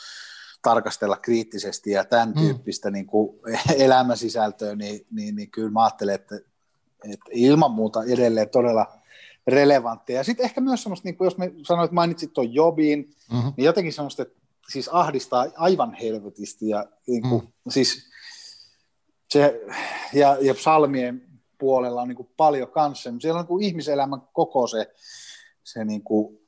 tarkastella kriittisesti ja tämän mm. tyyppistä niin kuin elämäsisältöä, niin, niin, niin kyllä mä ajattelen, että, että ilman muuta edelleen todella relevantteja. Sitten ehkä myös semmoista, niin kuin jos me sanoit, mainitsit tuon Jobin, mm-hmm. niin jotenkin semmoista, että siis ahdistaa aivan helvetisti. Ja, niin kuin, mm. siis, se, ja, ja psalmien puolella on niin kuin paljon kanssa. Siellä on niin kuin ihmiselämän koko se, se niin kuin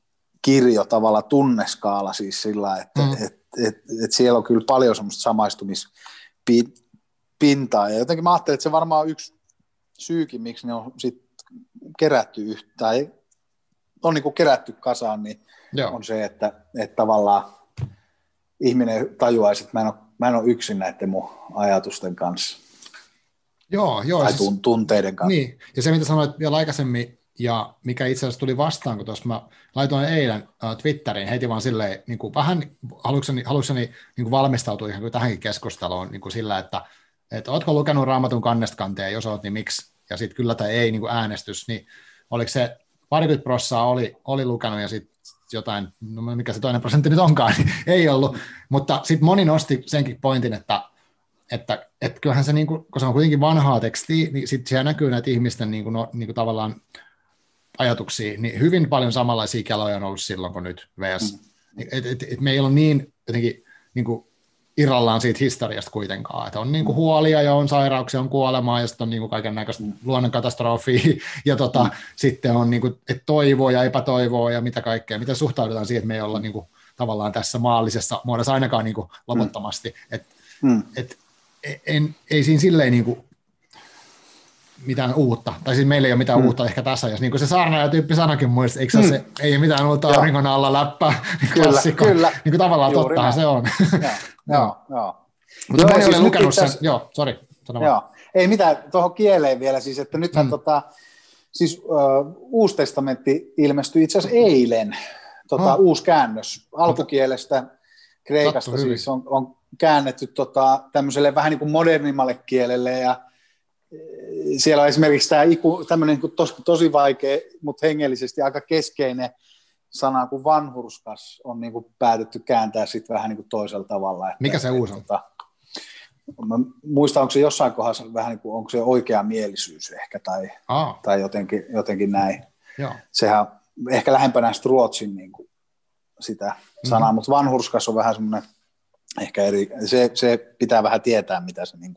kirjo tavalla tunneskaala siis sillä, että mm. et, et, et siellä on kyllä paljon semmoista samaistumispintaa. Ja jotenkin mä ajattelin, että se varmaan on yksi syykin, miksi ne on sit kerätty yhtä, tai on niin kuin kerätty kasaan, niin Joo. on se, että, että tavallaan ihminen tajuaisi, että mä en, ole, mä en ole yksin näiden mun ajatusten kanssa. Joo, joo. Tai siis, tunteiden kanssa. Niin, ja se mitä sanoit vielä aikaisemmin, ja mikä itse asiassa tuli vastaan, kun tuossa mä laitoin eilen uh, Twitteriin, heti vaan silleen, niin kuin vähän halukseni, halukseni niin kuin valmistautua ihan kuin tähänkin keskusteluun niin kuin sillä, että, että ootko lukenut raamatun kannesta kanteen, jos oot, niin miksi, ja sitten kyllä tai ei niin kuin äänestys, niin oliko se parikymmentä prossaa oli, oli lukenut ja sitten jotain, no mikä se toinen prosentti nyt onkaan, niin ei ollut, mutta sitten moni nosti senkin pointin, että, että, että kyllähän se, niin kuin, kun se on kuitenkin vanhaa tekstiä, niin sitten siellä näkyy näitä ihmisten niin kuin, no, niin kuin tavallaan ajatuksia, niin hyvin paljon samanlaisia keloja on ollut silloin kuin nyt VS. Mm. Et, et, et me ei ole niin jotenkin niin kuin irrallaan siitä historiasta kuitenkaan. Että on niin kuin huolia ja on sairauksia, on kuolemaa ja sitten on niin kuin kaiken näköistä luonnonkatastrofia ja tota, mm. sitten on niin kuin, että toivoa ja epätoivoa ja mitä kaikkea. Miten suhtaudutaan siihen, että me ei olla niin kuin, tavallaan tässä maallisessa muodossa ainakaan niin kuin loputtomasti. Mm. Et, mm. et, en, ei siinä silleen niin kuin, mitään uutta, tai siis meillä ei ole mitään mm. uutta ehkä tässä ajassa, niin kuin se saarnaaja tyyppi sanakin muista, eikö se, mm. se ei mitään uutta auringon alla läppä, klassikko, kyllä, kyllä. niin kuin tavallaan Juuri tottahan näin. se on. Joo, joo. Mutta moni siis lukenut sen, joo, sori. Joo, ei mitään, tuohon kieleen vielä siis, että nythän mm. tota, siis uh, Uusi testamentti ilmestyi itse asiassa eilen, tota, oh. uusi käännös alkukielestä Kreikasta Sattu siis on, on käännetty tota, tämmöiselle vähän niin kuin modernimmalle kielelle ja siellä on esimerkiksi tämä tämmöinen niin tosi, tosi vaikea, mutta hengellisesti aika keskeinen sana kuin vanhurskas on niin kuin päätetty kääntää sitten vähän niin kuin toisella tavalla. Että, Mikä se uusi on? Että, mä muistan, onko se jossain kohdassa vähän niin kuin, onko se oikea mielisyys ehkä tai, Aa. tai jotenkin, jotenkin näin. Joo. Sehän ehkä lähempänä sitten Ruotsin niin kuin sitä sanaa, mm-hmm. mutta vanhurskas on vähän semmoinen ehkä eri, se, se pitää vähän tietää, mitä se niin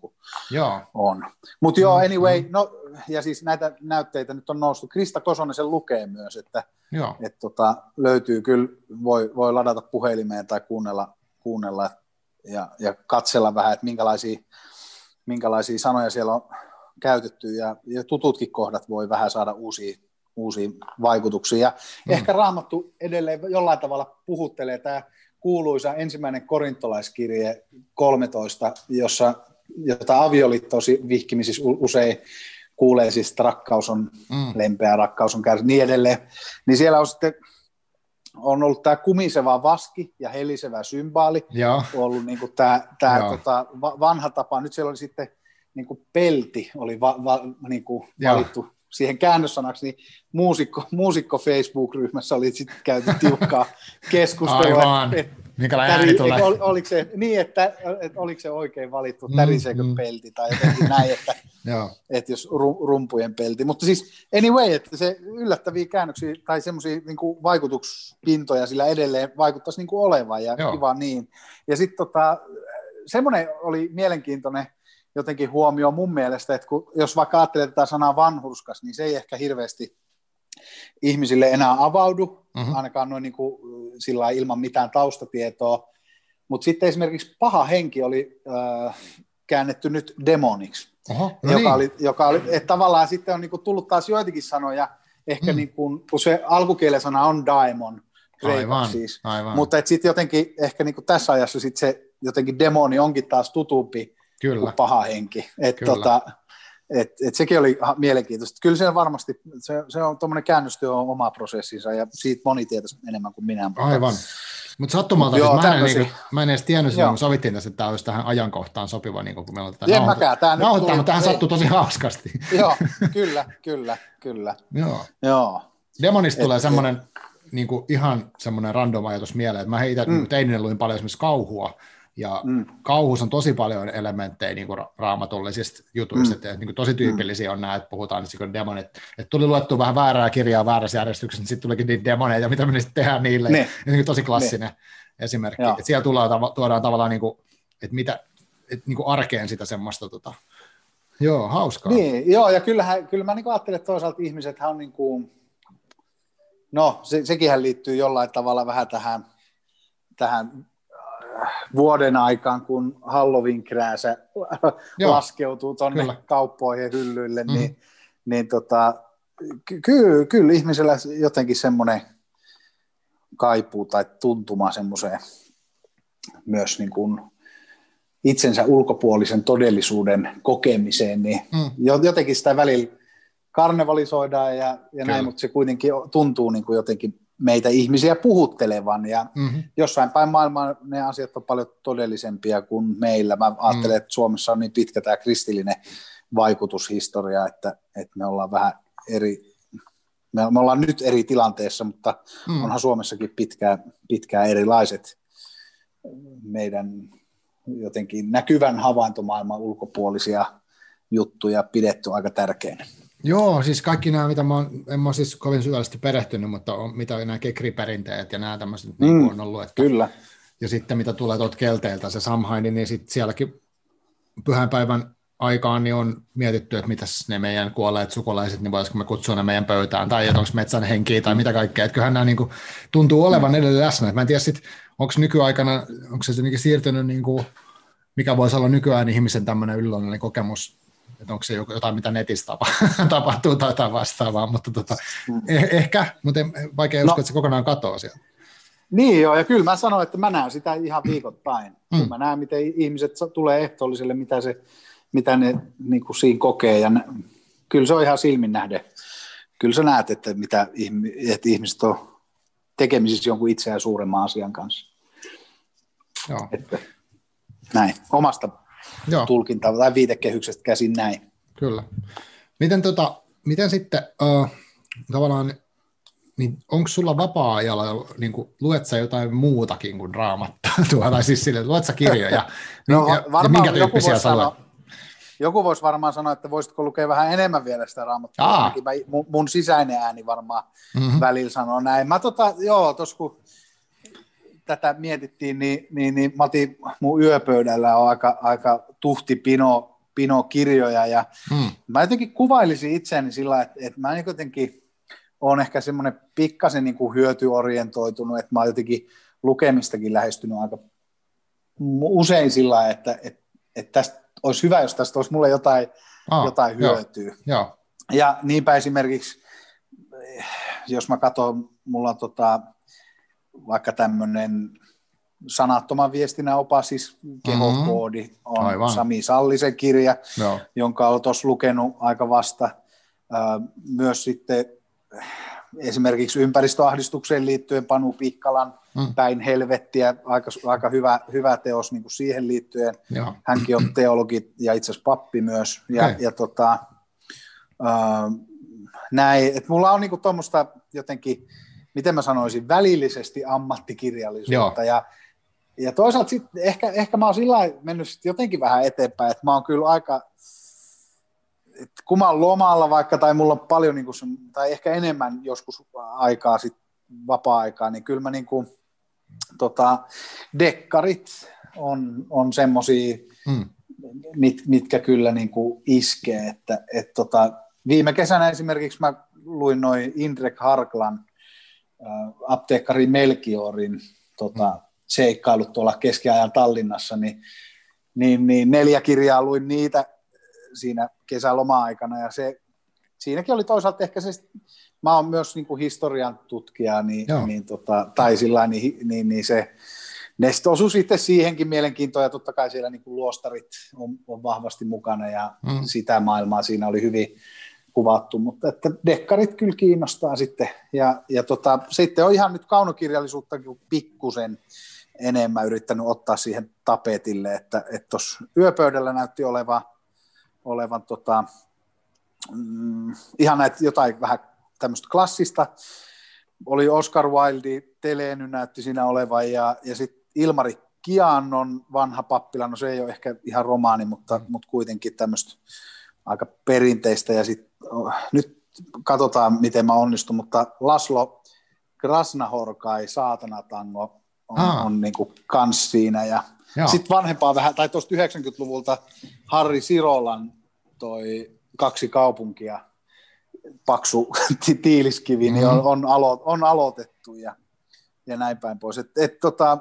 Joo. on. Mutta joo, Mm, anyway, no, ja siis näitä näytteitä nyt on noussut. Krista Kosonen sen lukee myös, että Joo. et tota, löytyy kyllä, voi, voi ladata puhelimeen tai kuunnella, kuunnella ja, ja katsella vähän, että minkälaisia, minkälaisia sanoja siellä on käytetty, ja, ja tututkin kohdat voi vähän saada uusia, uusia vaikutuksia. Ja Mm. ehkä Raamattu edelleen jollain tavalla puhuttelee tämä kuuluisa ensimmäinen korintolaiskirje 13, jossa, jota avioliittosi vihkimisissä usein kuulee siis, että rakkaus on Mm. lempeä, rakkaus on kärsi, niin edelleen. Niin siellä on sitten on ollut tämä kumiseva vaski ja helisevä symbaali, Joo. on ollut niin tämä, tämä Joo. tota, va- vanha tapa. Nyt siellä oli sitten niin pelti oli va, va, niin valittu siihen käännössanaksi, niin muusikko, muusikko Facebook-ryhmässä oli sitten käyty tiukkaa keskustelua. Aivan. Et, Minkälainen ääni tulee? ol, oliko, se, niin, että, että oliko se oikein valittu, Mm, täriseekö mm. pelti tai jotenkin näin, että, että jos ru, rumpujen pelti. Mutta siis anyway, että se yllättäviä käännöksiä tai semmoisia niin vaikutuspintoja sillä edelleen vaikuttaisi niin kuin olevan ja Joo. kiva niin. Ja sitten tota, semmoinen oli mielenkiintoinen jotenkin huomio mun mielestä, että kun, jos vaikka ajattelee tätä sanaa vanhurskas, niin se ei ehkä hirveästi ihmisille enää avaudu, Mhm. ainakaan noin niin kuin, sillä ilman mitään taustatietoa. Mutta sitten esimerkiksi paha henki oli äh, käännetty nyt demoniksi Oho, no joka, niin. oli, joka oli, että tavallaan sitten on niin kuin tullut taas joitakin sanoja, ehkä Mm. niin kuin, kun se alkukielen sana on daimon, Aivan, siis, aivan. mutta että sitten jotenkin ehkä niin kuin tässä ajassa sit se jotenkin demoni onkin taas tutumpi Kyllä. kuin paha henki. Et Kyllä. tota, et, et sekin oli mielenkiintoista. Kyllä se varmasti, se, se on tuommoinen käännöstyö on oma prosessinsa ja siitä moni tietäisi enemmän kuin minä. Mutta, Aivan. Mutta sattumalta, Joo, siis mä, en, niin mä en edes tiennyt, Joo. kun sovittiin tässä, että tämä olisi tähän ajankohtaan sopiva, niin kun meillä on tätä En nauhoitu- mäkään, nyt nauhoittaa, tuli- mutta tähän sattuu tosi hauskasti. Joo, kyllä, kyllä, kyllä. Joo. Joo. Demonista tulee Et- semmoinen niin kuin ihan semmoinen random ajatus mieleen, että mä heitän, mm. teininä luin paljon esimerkiksi kauhua, ja mm. Kauhussa on tosi paljon elementtejä niin kuin ra- raamatullisista jutuista, mm. että niin kuin tosi tyypillisiä on nämä, että puhutaan niin kuin demonit, että tuli luettua vähän väärää kirjaa väärässä järjestyksessä, niin sitten tulikin niitä demoneita, mitä me niistä tehdään niille, Ne. ja, niin kuin tosi klassinen esimerkki, Joo. että siellä tullaan, tuodaan tavallaan, niin kuin, että mitä, että niin kuin arkeen sitä semmoista, tota. joo, hauskaa. Niin, joo, ja kyllähän, kyllä mä niin ajattelen, että toisaalta ihmiset on niin kuin, no se, sekinhän liittyy jollain tavalla vähän tähän, tähän äh, vuoden aikaan, kun Halloween-krääsä Joo, laskeutuu tuonne kyllä. kauppoihin hyllyille, Mhm. niin, niin tota, ky- kyllä, kyllä ihmisellä jotenkin semmoinen kaipuu tai tuntuma semmoiseen myös niin kuin itsensä ulkopuolisen todellisuuden kokemiseen, niin Mm. jo- jotenkin sitä välillä karnevalisoidaan ja, ja Kyllä. näin, mutta se kuitenkin tuntuu niin kuin jotenkin meitä ihmisiä puhuttelevan ja Mm-hmm. jossain päin maailmaa ne asiat on paljon todellisempia kuin meillä. Mä ajattelen, että Suomessa on niin pitkä tämä kristillinen vaikutushistoria, että, että me ollaan vähän eri, me, me ollaan nyt eri tilanteessa, mutta Mm. onhan Suomessakin pitkään, pitkään erilaiset meidän jotenkin näkyvän havaintomaailman ulkopuolisia juttuja pidetty aika tärkeinä. Joo, siis kaikki nämä, mitä mä oon, en mä siis kovin syvällisesti perehtynyt, mutta on, mitä nämä kekriperinteet ja nämä tämmöiset mm, niin Mm, on ollut. Että, Kyllä. ja sitten mitä tulee tuolta kelteiltä, se Samhain, niin sitten sielläkin pyhänpäivän aikaan niin on mietitty, että mitäs ne meidän kuolleet sukulaiset, niin voisiko me kutsua ne meidän pöytään, tai että onko metsän henkiä, tai mitä kaikkea. Että kyllähän nämä niin kuin, tuntuu olevan edelleen läsnä. Et Mä en tiedä sitten, onko nykyaikana, onko se siirtynyt, niin kuin, mikä voisi olla nykyään ihmisen tämmöinen ylläinen kokemus, että onko se jotain, mitä netissä tapa, tapahtuu tai jotain vastaavaa, mutta tota, eh, ehkä, mutta en, vaikea No. uskoa, että se kokonaan katoaa sieltä. Niin joo, ja kyllä mä sanoin, että mä näen sitä ihan viikoittain. Mm. Mm. Mä näen, miten ihmiset tulee ehtoolliselle, mitä, se, mitä ne niin kuin siinä kokee, ja nä- kyllä se on ihan silmin nähden. Kyllä sä näet, että, mitä että ihmiset on tekemisissä jonkun itseään suuremman asian kanssa. Joo. Että, näin, omasta Joo. tulkintaa tai viitekehyksestä käsin näin. Kyllä. Miten, tota, miten sitten uh, tavallaan, niin onko sulla vapaa-ajalla, niin kuin, luet sä jotain muutakin kuin raamattua, tai siis sille, luet sä kirjoja, No, ja, ja varmaan minkä joku tyyppisiä voisi sä luet? sanoa, joku voisi varmaan sanoa, että voisitko lukea vähän enemmän vielä sitä raamattua. Mä, mun, mun sisäinen ääni varmaan Mhm. välillä sanoo näin. Mä tota, joo, tos kun tätä mietittiin, niin, niin, niin mä otin, mun yöpöydällä on aika, aika tuhti pino, pino kirjoja ja hmm. mä jotenkin kuvailisin itseäni sillä, että, että mä jotenkin on ehkä semmoinen pikkasen niin kuin hyötyorientoitunut, että mä oon jotenkin lukemistakin lähestynyt aika usein sillä, että, että, että tästä olisi hyvä, jos tästä olisi mulle jotain, ah, jotain hyötyä. Joo, joo. Ja niinpä esimerkiksi, jos mä katson, mulla on tota, vaikka tämmöinen sanattoman viestinnän opas, siis kehokoodi, mm-hmm. on Aivan. Sami Sallisen kirja, Joo. jonka olen tuossa lukenut aika vasta. Myös sitten esimerkiksi ympäristöahdistukseen liittyen Panu Pikkalan mm. Päin helvettiä, aika, aika hyvä, hyvä teos niin kuin siihen liittyen. Joo. Hänkin on teologi ja itse asiassa pappi myös. Ja, okay. ja tota, näin, että mulla on niin tuommoista jotenkin, miten mä sanoisin, välillisesti ammattikirjallisuutta. Joo. Ja, ja toisaalta sitten ehkä, ehkä mä oon sillä mennyt sit jotenkin vähän eteenpäin, että mä oon kyllä aika, että kun mä oon lomalla vaikka, tai mulla on paljon, niin kuin, tai ehkä enemmän joskus aikaa sit vapaa-aikaa, niin kyllä mä niin kuin, tota, dekkarit on, on semmoisia, hmm. mit, mitkä kyllä niin kuin iskee, että et tota, viime kesänä esimerkiksi mä luin noin Indrek Harklan apteekkari Melkiorin tota, hmm. seikkailut tuolla keskiajan Tallinnassa, niin, niin, niin neljä kirjaa luin niitä siinä kesäloma-aikana ja se, siinäkin oli toisaalta ehkä se, mä oon myös niin kuin historian tutkija, niin, niin tota, tai sillä niin, niin, niin se, ne osui sitten siihenkin mielenkiintoon ja totta kai siellä niin kuin luostarit on, on vahvasti mukana ja mm. sitä maailmaa siinä oli hyvin kuvattu, mutta että dekkarit kyllä kiinnostaa sitten ja, ja tota, sitten on ihan nyt kaunokirjallisuutta pikkusen enemmän yrittänyt ottaa siihen tapetille, että tuossa yöpöydällä näytti olevan olevan tota, mm, ihan näitä jotain vähän tämmöistä klassista. Oli Oscar Wilde, Teleeny näytti siinä olevan ja, ja sitten Ilmari Kiannon vanha pappila, no se ei ole ehkä ihan romaani, mutta, mm. mutta kuitenkin tämmöistä aika perinteistä ja oh, nyt katsotaan, miten mä onnistun, mutta Laslo Krasnahorkai, Saatanatango, on, ah. on niin kuin kans siinä ja sitten vanhempaa vähän, tai tuosta 90-luvulta Harri Sirolan toi kaksi kaupunkia, paksu tiiliskivi, niin on, mm-hmm. on, alo, on aloitettu ja, ja näin päin pois. Et, et, tota,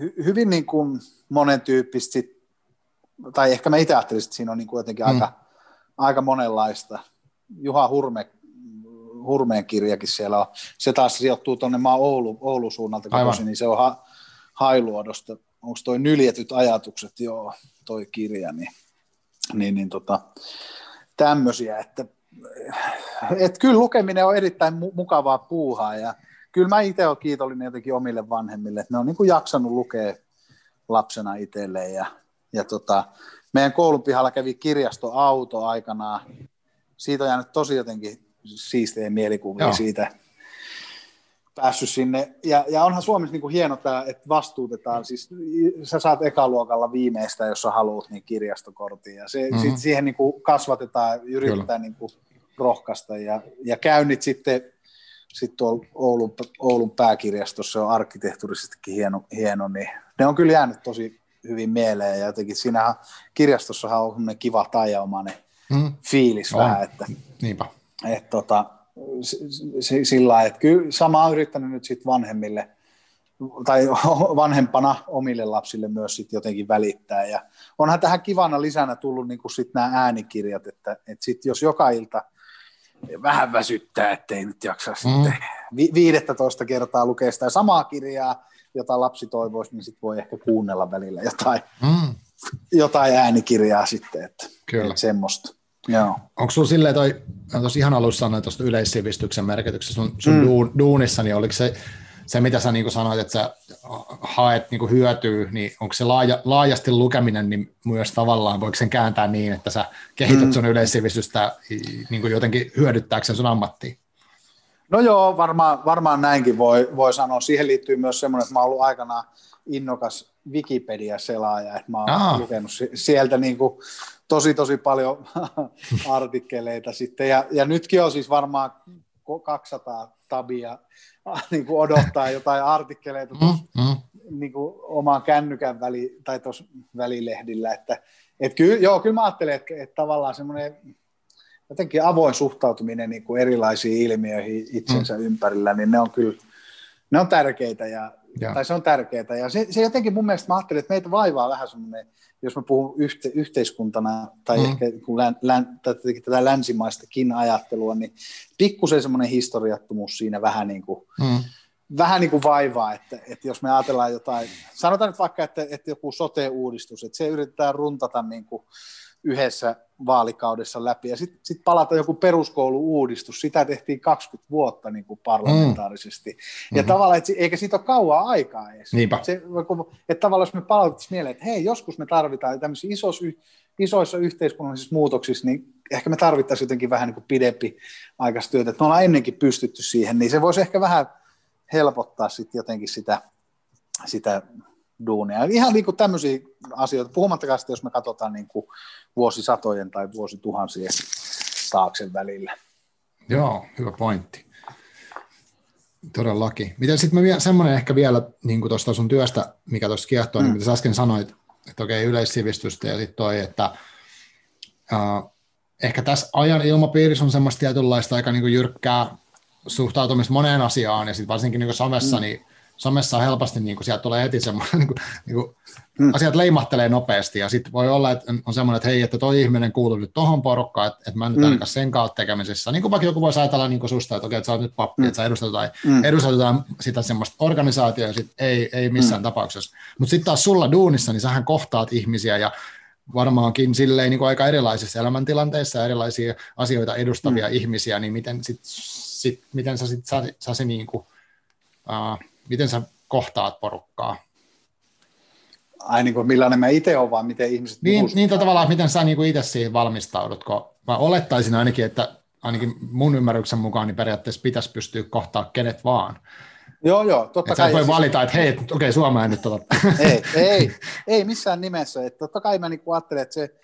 hy, hyvin niin kuin monen tyyppistä, sit, tai ehkä mä itse ajattelisin, että siinä on niin kuin jotenkin mm. aika, aika monenlaista. Juha Hurme, Hurmeen kirjakin siellä on. Se taas sijoittuu tuonne maa Oulu, Oulu suunnalta, kotoisin, niin se on ha, Hailuodosta. Onko toi Nyljetyt ajatukset, joo, toi kirja, niin, niin, niin tota, tämmöisiä, että et kyllä lukeminen on erittäin mu- mukavaa puuhaa ja kyllä mä itse olen kiitollinen jotenkin omille vanhemmille, että ne on niin kuin jaksanut lukea lapsena itselleen ja, ja tota, meidän koulun pihalla kävi kirjastoauto aikanaan. Siitä on jäänyt tosi jotenkin siistejä mielikuvia Joo. siitä, päässyt sinne. Ja, ja onhan Suomessa niin kuin hieno tämä, että vastuutetaan. Siis sä saat ekaluokalla viimeistä, jos sä haluat, niin kirjastokortin. Ja se, mm-hmm. sit siihen niin kuin kasvatetaan, yritetään niin kuin rohkaista. Ja, ja käynnit sitten sit tuolla Oulun, Oulun pääkirjastossa, se on arkkitehtuurisestikin hieno, hieno, niin ne on kyllä jäänyt tosi hyvin mieleen. Ja jotenkin siinä kirjastossahan on kiva tajaumainen mm. fiilis on. vähän. Että, Niinpä. Et, tota, sillä lailla, että kyllä sama on yrittänyt nyt sitten vanhemmille tai vanhempana omille lapsille myös sitten jotenkin välittää. Ja onhan tähän kivana lisänä tullut niin sitten nämä äänikirjat, että, että sitten jos joka ilta vähän väsyttää, ettei nyt jaksa mm. sitten vi- 15 kertaa lukea sitä samaa kirjaa, jota lapsi toivoisi, niin sitten voi ehkä kuunnella välillä jotain, mm. jotain äänikirjaa sitten, että, Kyllä. että semmoista. Joo. Onko sinulla silleen, toi, tuossa ihan alussa sanoin tuosta yleissivistyksen merkityksestä sun, sun mm. duun, duunissa, niin oliko se, se mitä sä niin sanoit, että sä haet niin hyötyä, niin onko se laaja, laajasti lukeminen niin myös tavallaan, voiko sen kääntää niin, että sä kehität mm. sun yleissivistystä niin jotenkin hyödyttääkseen sun ammattiin? No joo, varmaan, varmaan näinkin voi, voi sanoa. Siihen liittyy myös semmoinen, että mä oon ollut aikanaan innokas Wikipedia-selaaja, että mä oon Aa. lukenut sieltä niin kuin tosi tosi paljon artikkeleita sitten, ja, ja nytkin on siis varmaan 200 tabia niin kuin odottaa jotain artikkeleita mm, mm. niin kuin omaan kännykän väli, tai tuossa välilehdillä, että et kyllä, joo, kyllä mä ajattelen, että, että tavallaan semmoinen jotenkin avoin suhtautuminen niin kuin erilaisiin ilmiöihin itsensä mm. ympärillä, niin ne on kyllä ne on tärkeitä ja, ja. tai se on tärkeää. Ja se, se jotenkin mun mielestä mä ajattelin, että meitä vaivaa vähän semmoinen, jos mä puhun yhte, yhteiskuntana tai mm. ehkä kun län, län, tätä länsimaistakin ajattelua, niin pikkusen semmoinen historiattomuus siinä vähän niin kuin, mm. vähän niin kuin vaivaa, että, että jos me ajatellaan jotain, sanotaan nyt vaikka, että, että joku sote-uudistus, että se yritetään runtata niin kuin yhdessä vaalikaudessa läpi. Ja sitten sit palata joku peruskoulu-uudistus, sitä tehtiin 20 vuotta niin kuin parlamentaarisesti. Mm. Ja mm-hmm. tavallaan, että eikä siitä ole kauaa aikaa edes. Niinpä. Se, että tavallaan jos me palautettaisiin mieleen, että hei, joskus me tarvitaan tämmöisissä isoissa, isoissa yhteiskunnallisissa muutoksissa, niin ehkä me tarvittaisiin jotenkin vähän niin kuin pidempi aikaista Että me ollaan ennenkin pystytty siihen, niin se voisi ehkä vähän helpottaa sitten jotenkin sitä, sitä duunia. Ihan niin kuin tämmöisiä asioita, puhumattakaan sitten, jos me katsotaan niin kuin vuosisatojen tai vuosituhansien taakse välillä. Joo, hyvä pointti. Todellakin. Miten sitten vielä, semmoinen ehkä vielä niin kuin tuosta sun työstä, mikä tuossa kiehtoo, niin mm. niin mitä sä äsken sanoit, että okei, yleissivistystä ja sitten toi, että uh, ehkä tässä ajan ilmapiirissä on semmoista tietynlaista aika niin kuin jyrkkää suhtautumista moneen asiaan, ja sitten varsinkin niin kuin somessa, mm. niin somessa on helposti, niin kuin sieltä tulee heti semmoinen, niin kuin, niin kuin, hmm. asiat leimahtelee nopeasti, ja sitten voi olla, että on semmoinen, että hei, että toi ihminen kuuluu nyt tohon porukkaan, että, että mä en nyt hmm. sen kautta tekemisissä. Niin kuin vaikka joku voisi ajatella niin kuin susta, että okei, että sä oot nyt pappi, hmm. että sä edustat jotain, hmm. edustat jotain sitä semmoista organisaatiota, ja sit ei, ei missään hmm. tapauksessa. Mutta sitten taas sulla duunissa, niin sähän kohtaat ihmisiä, ja varmaankin silleen niin kuin aika erilaisissa elämäntilanteissa erilaisia asioita edustavia hmm. ihmisiä, niin miten, sit, sit, miten sä, sit, sä, sä se niin kuin, uh, miten sä kohtaat porukkaa? Ai niin kuin millainen mä itse olen, vaan miten ihmiset Niin, niin tavallaan, miten sä niin kuin itse siihen valmistaudut, kun mä olettaisin ainakin, että ainakin mun ymmärryksen mukaan niin periaatteessa pitäisi pystyä kohtaa kenet vaan. Joo, joo, totta kai. Sä voi valita, että hei, okei, okay, Suomea nyt tota. Ei, ei, ei missään nimessä. Että totta kai mä niin ajattelen, että se,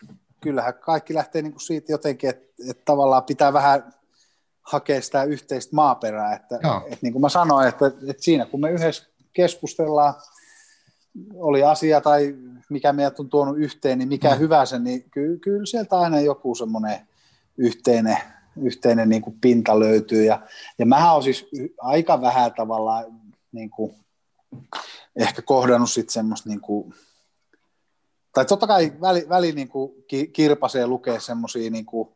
kyllähän kaikki lähtee niin kuin siitä jotenkin, että, että tavallaan pitää vähän hakea sitä yhteistä maaperää. Että, että niin kuin mä sanoin, että, että siinä kun me yhdessä keskustellaan, oli asia tai mikä meidät on tuonut yhteen, niin mikä mm. hyvä se, niin ky, kyllä sieltä aina joku semmoinen yhteinen, yhteinen niin kuin pinta löytyy. Ja, ja mähän olen siis aika vähän tavallaan niin kuin, ehkä kohdannut sitten semmoista niin kuin, tai totta kai väli, väli niin kuin kirpasee lukee semmoisia niin kuin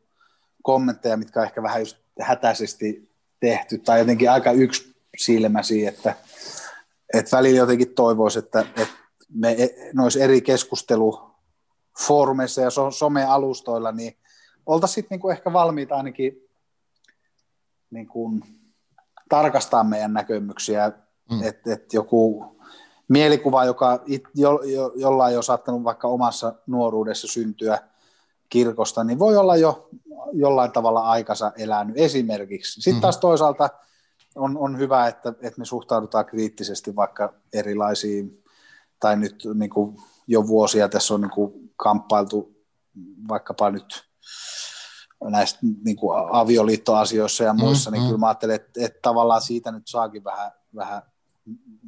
kommentteja, mitkä on ehkä vähän just hätäisesti tehty tai jotenkin aika silmäsi, että, että välillä jotenkin toivoisi, että, että me e, noissa eri keskustelufoorumeissa ja so, somealustoilla, niin oltaisiin sitten niinku ehkä valmiita ainakin niinku tarkastaa meidän näkemyksiä, mm. että et joku mielikuva, joka it, jo, jo, jollain on saattanut vaikka omassa nuoruudessa syntyä kirkosta, niin voi olla jo jollain tavalla aikansa elänyt esimerkiksi. Sitten taas mm-hmm. toisaalta on, on hyvä, että, että me suhtaudutaan kriittisesti vaikka erilaisiin, tai nyt niin kuin jo vuosia tässä on niin kuin kamppailtu vaikkapa nyt näistä niin kuin avioliittoasioissa ja muissa, mm, niin mm. kyllä mä ajattelen, että, että tavallaan siitä nyt saakin vähän, vähän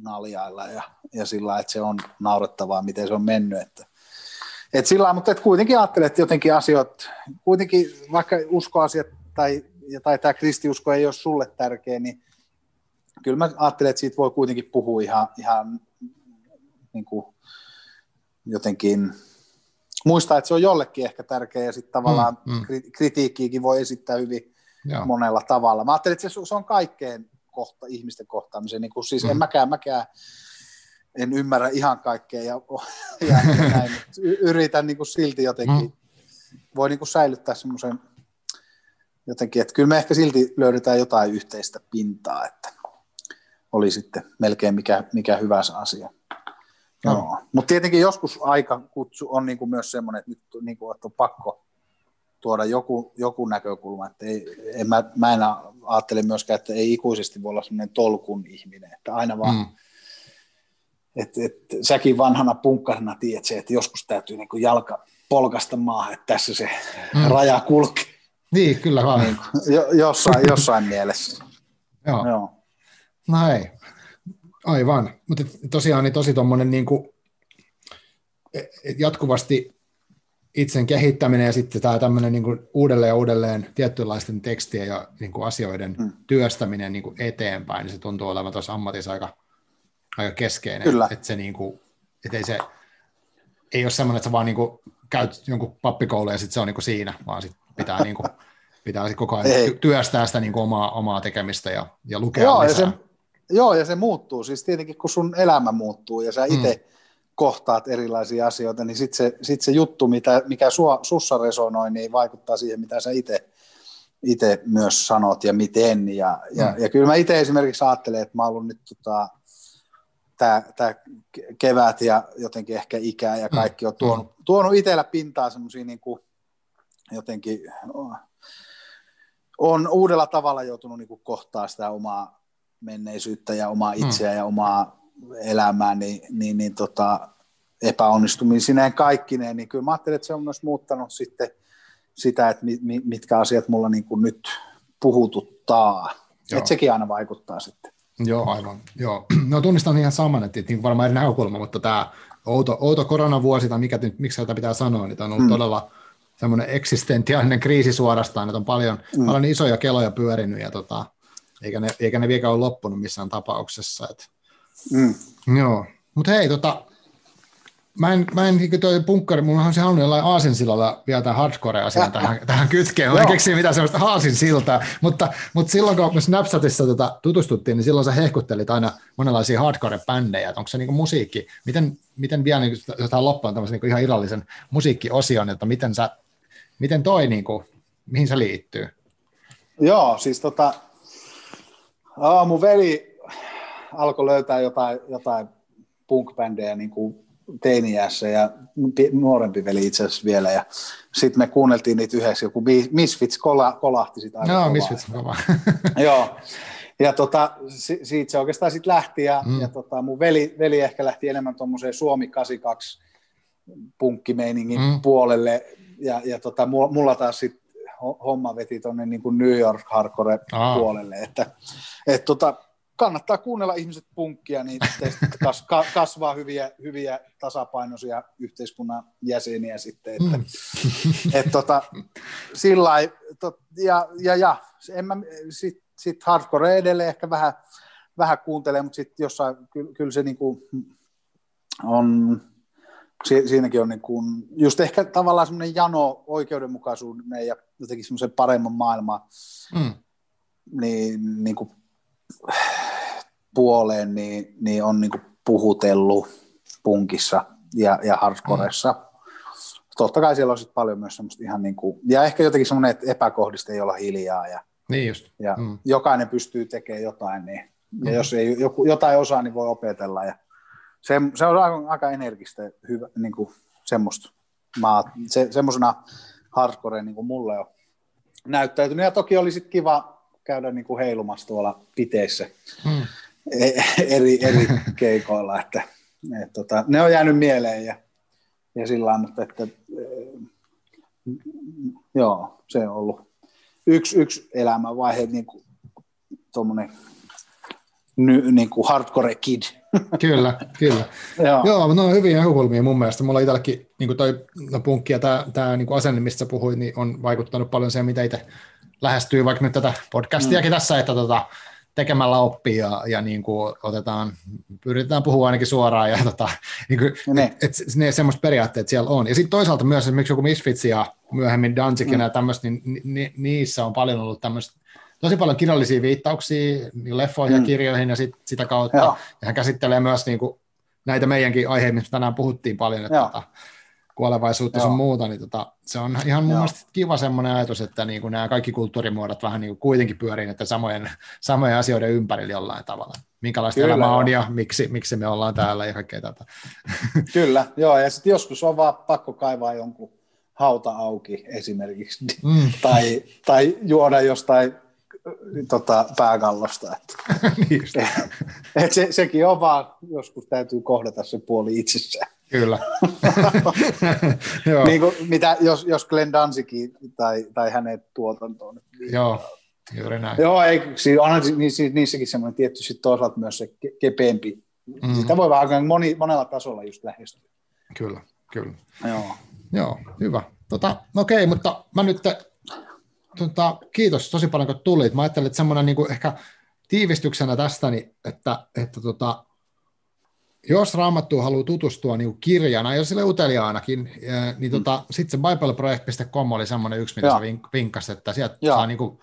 naljailla ja, ja sillä että se on naurettavaa, miten se on mennyt, että et sillä mutta et kuitenkin ajattelen, että jotenkin asiat, kuitenkin vaikka uskoasiat tai, tai tämä kristiusko ei ole sulle tärkeä, niin kyllä mä ajattelen, että siitä voi kuitenkin puhua ihan, ihan niin kuin jotenkin muistaa, että se on jollekin ehkä tärkeä ja sitten tavallaan mm, mm. kritiikkiäkin voi esittää hyvin Joo. monella tavalla. Mä ajattelen, että se, se on kaikkeen kohta, ihmisten kohtaamiseen. Niin kuin, siis mm. en mäkään, mäkään en ymmärrä ihan kaikkea ja, ja näin, yritän niin kuin silti jotenkin, mm. voi niin kuin säilyttää semmoisen jotenkin, että kyllä me ehkä silti löydetään jotain yhteistä pintaa, että oli sitten melkein mikä, mikä hyvä asia. No. No. Mutta tietenkin joskus aika kutsu on niin kuin myös semmoinen, että nyt niin kuin, että on pakko tuoda joku, joku näkökulma, että ei, en, mä, mä en ajattele myöskään, että ei ikuisesti voi olla semmoinen tolkun ihminen, että aina vaan mm et, et, säkin vanhana punkkarina tiedät se, että joskus täytyy niin jalka polkasta maahan, että tässä se mm. raja kulkee. Niin, kyllä vaan. Niin, jo, jossain, jossain mielessä. Joo. Joo. No ei, aivan. Mutta tosiaan niin tosi tuommoinen niin kuin, jatkuvasti itsen kehittäminen ja sitten tämä tämmöinen niin kuin uudelleen ja uudelleen tietynlaisten tekstien ja niin kuin asioiden hmm. työstäminen niin kuin eteenpäin, niin se tuntuu olevan tuossa ammatissa aika, aika keskeinen. Kyllä. Että se, niin kuin, että ei se ei ole semmoinen, että sä vaan niin kuin käyt jonkun pappikoulun ja sitten se on niin kuin siinä, vaan sit pitää, niin kuin, pitää sit koko ajan ei. työstää sitä niin kuin omaa, omaa tekemistä ja, ja lukea joo, lisää. Ja se, joo, ja se muuttuu. Siis tietenkin kun sun elämä muuttuu ja sä itse hmm kohtaat erilaisia asioita, niin sitten se, sit se juttu, mitä, mikä sua, sussa resonoi, niin vaikuttaa siihen, mitä sä itse myös sanot ja miten. Ja, ja, mm. ja kyllä mä itse esimerkiksi ajattelen, että mä oon ollut nyt tota, tämä kevät ja jotenkin ehkä ikää ja kaikki on mm. tuonut, mm. tuonut itsellä pintaan semmoisia niin jotenkin on uudella tavalla joutunut niin kohtaa sitä omaa menneisyyttä ja omaa mm. itseä mm. ja omaa elämää, niin, niin, niin tota, epäonnistumisineen kaikkineen, niin kyllä mä ajattelin, että se on myös muuttanut sitten sitä, että mitkä asiat mulla niin kuin nyt puhututtaa. Että sekin aina vaikuttaa sitten. Joo, aivan. Joo. No tunnistan ihan saman, että niin varmaan eri näkökulma, mutta tämä outo, outo koronavuosi, tai mikä, miksi tätä pitää sanoa, niin tämä on ollut mm. todella semmoinen eksistentiaalinen kriisi suorastaan, että on paljon, mm. paljon isoja keloja pyörinyt, ja tota, eikä, ne, eikä ne vieläkään ole loppunut missään tapauksessa. Että Mm. Joo, mutta hei, tota, mä en, mä en niin toi punkkari, mulla on se halunnut jollain aasinsilalla vielä tämän hardcore-asian tähän, tähän kytkeen. Mä en keksi mitään sellaista aasinsiltaa, mutta, mutta silloin kun me Snapchatissa tota, tutustuttiin, niin silloin sä hehkuttelit aina monenlaisia hardcore-bändejä, että onko se niin kuin musiikki, miten, miten vielä niin jotain loppuun tämmöisen niin ihan irrallisen musiikkiosion, että miten, sä, miten toi, niin kuin, mihin se liittyy? Joo, siis tota, aa, mun veli alkoi löytää jotain, jotain punk-bändejä niin kuin teiniässä ja nuorempi veli itse asiassa vielä. Ja sitten me kuunneltiin niitä yhdessä, joku Misfits kola, kolahti sitä aika No, Misfits kova. Joo. Ja tota, siitä se oikeastaan sitten lähti ja, mm. ja tota, mun veli, veli ehkä lähti enemmän tuommoiseen Suomi 82 punkkimeiningin mm. puolelle ja, ja tota, mulla taas sitten homma veti tuonne niin New York hardcore puolelle, että et tota, kannattaa kuunnella ihmiset punkkia, niin teistä kas, kasvaa hyviä, hyviä tasapainoisia yhteiskunnan jäseniä sitten. Että, mm. et, tota, sillä tot, ja, ja, ja en mä, sit, sit hardcore edelleen ehkä vähän, vähän kuuntelee, mutta sitten jossain, kyllä, kyllä se niinku on, si, siinäkin on niinku, just ehkä tavallaan semmoinen jano oikeudenmukaisuuden ja jotenkin semmoisen paremman maailman, mm. niin, niin kuin, puoleen niin, niin on niin puhutellut punkissa ja, ja hardcoressa. Mm. Totta kai siellä on sit paljon myös semmoista ihan niin kuin, ja ehkä jotenkin semmoinen, että epäkohdista ei olla hiljaa ja, niin just. ja mm. jokainen pystyy tekemään jotain, niin, ja mm. jos ei joku, jotain osaa, niin voi opetella ja se, se on aika, aika energistä, hyvä, niin kuin semmoista. Mä, se, semmoisena hardcore niin kuin mulle on näyttäytynyt, ja toki oli sitten kiva käydä niin kuin heilumassa tuolla piteissä. Mm. E- eri, eri keikoilla, että, et, tota, ne on jäänyt mieleen ja, ja sillä lailla, mutta että, e, joo, se on ollut yksi, yksi elämänvaihe, niin kuin tuommoinen niin kuin hardcore kid. Kyllä, kyllä. Joo. Joo, no on hyviä näkökulmia mun mielestä. Mulla itselläkin niin kuin toi no, punkki ja tämä, tämä niin kuin asenne, mistä sä puhuit, niin on vaikuttanut paljon siihen, mitä itse lähestyy vaikka nyt tätä podcastiakin mm. tässä, että tota, tekemällä oppii ja, ja niin kuin otetaan, pyritään puhua ainakin suoraan ja tota, niin kuin, ne. Et, et, ne semmoiset periaatteet siellä on. Ja sitten toisaalta myös esimerkiksi joku Misfits ja myöhemmin Danzig mm. ja tämmöistä, niin ni, ni, niissä on paljon ollut tämmöistä tosi paljon kirjallisia viittauksia niin leffoihin mm. ja kirjoihin ja sit, sitä kautta. Joo. Ja hän käsittelee myös niin kuin, näitä meidänkin aiheita, mistä tänään puhuttiin paljon, että tota, kuolevaisuutta sun muuta, niin tota, se on ihan mun mielestä kiva semmoinen ajatus, että niin kuin nämä kaikki kulttuurimuodot vähän niin kuin kuitenkin pyörii että samojen, samojen asioiden ympärillä jollain tavalla. Minkälaista Kyllä, elämä on ja miksi, miksi me ollaan täällä ja kaikkea tätä. Kyllä, joo, ja sitten joskus on vaan pakko kaivaa jonkun hauta auki esimerkiksi, mm. tai, tai juoda jostain tota, pääkallosta. Että, niin et se, sekin on vaan, joskus täytyy kohdata se puoli itsessään. Kyllä. niin kuin, mitä, jos, jos Glenn Danzikin tai, tai hänen tuotantoon. Niin, Joo, juuri näin. Joo, ei, siis onhan niissäkin semmoinen tietty sit toisaalta myös se kepeämpi. Mm-hmm. Sitä voi vähän moni, monella tasolla just lähestyä. Kyllä, kyllä. Joo. Joo, hyvä. Tota, no okei, mutta mä nyt, tota, kiitos tosi paljon kun tulit. Mä ajattelin, että semmoinen niin ehkä tiivistyksenä tästä, niin, että, että tota, jos Raamattuun haluaa tutustua niin kirjana, ja sille uteliaanakin, niin tota, mm. sitten se bibleproject.com oli semmoinen yksi, mitä se vinkkasi, että sieltä ja. saa niin kuin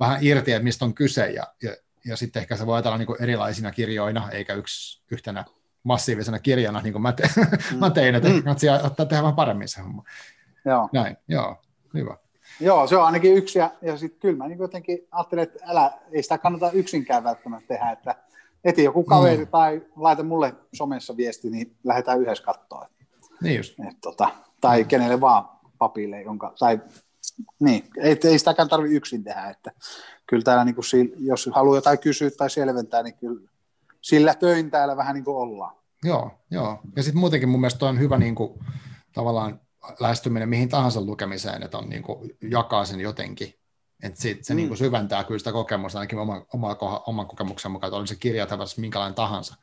vähän irti, että mistä on kyse, ja, ja, ja sitten ehkä se voi ajatella niin erilaisina kirjoina, eikä yksi yhtenä massiivisena kirjana, niin kuin mä, te, mm. mä tein, että mm. kannattaa ottaa tehdä vähän paremmin se homma. Joo. Näin, joo, hyvä. Joo, se on ainakin yksi, ja, ja sitten kyllä mä niin jotenkin ajattelen, että älä, ei sitä kannata yksinkään välttämättä tehdä, että eti joku kaveri mm. tai laita mulle somessa viesti, niin lähdetään yhdessä katsoa. Niin just. Et, tota, tai mm. kenelle vaan papille, jonka, tai niin, ei, ei sitäkään tarvitse yksin tehdä, että kyllä täällä niin kuin, jos haluaa jotain kysyä tai selventää, niin kyllä sillä töin täällä vähän niin kuin ollaan. Joo, joo. Ja sitten muutenkin mun mielestä on hyvä niin kuin, tavallaan lähestyminen mihin tahansa lukemiseen, että on niin kuin, jakaa sen jotenkin. Että sit se mm. niin kuin, syventää kyllä sitä kokemusta, ainakin oma, oma, oman kokemuksen mukaan, että oli se kirja minkälainen tahansa.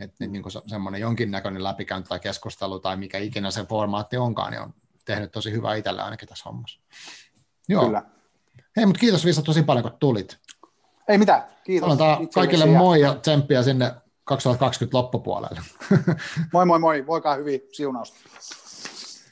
Että niin kuin semmoinen jonkinnäköinen läpikäynti tai keskustelu tai mikä ikinä se formaatti onkaan, niin on tehnyt tosi hyvää itselle ainakin tässä hommassa. Joo. Kyllä. Hei, mutta kiitos Visa tosi paljon, kun tulit. Ei mitään, kiitos. Sanotaan kaikille moi ja tsemppiä sinne 2020 loppupuolelle. moi moi moi, voikaa hyvin, siunausta.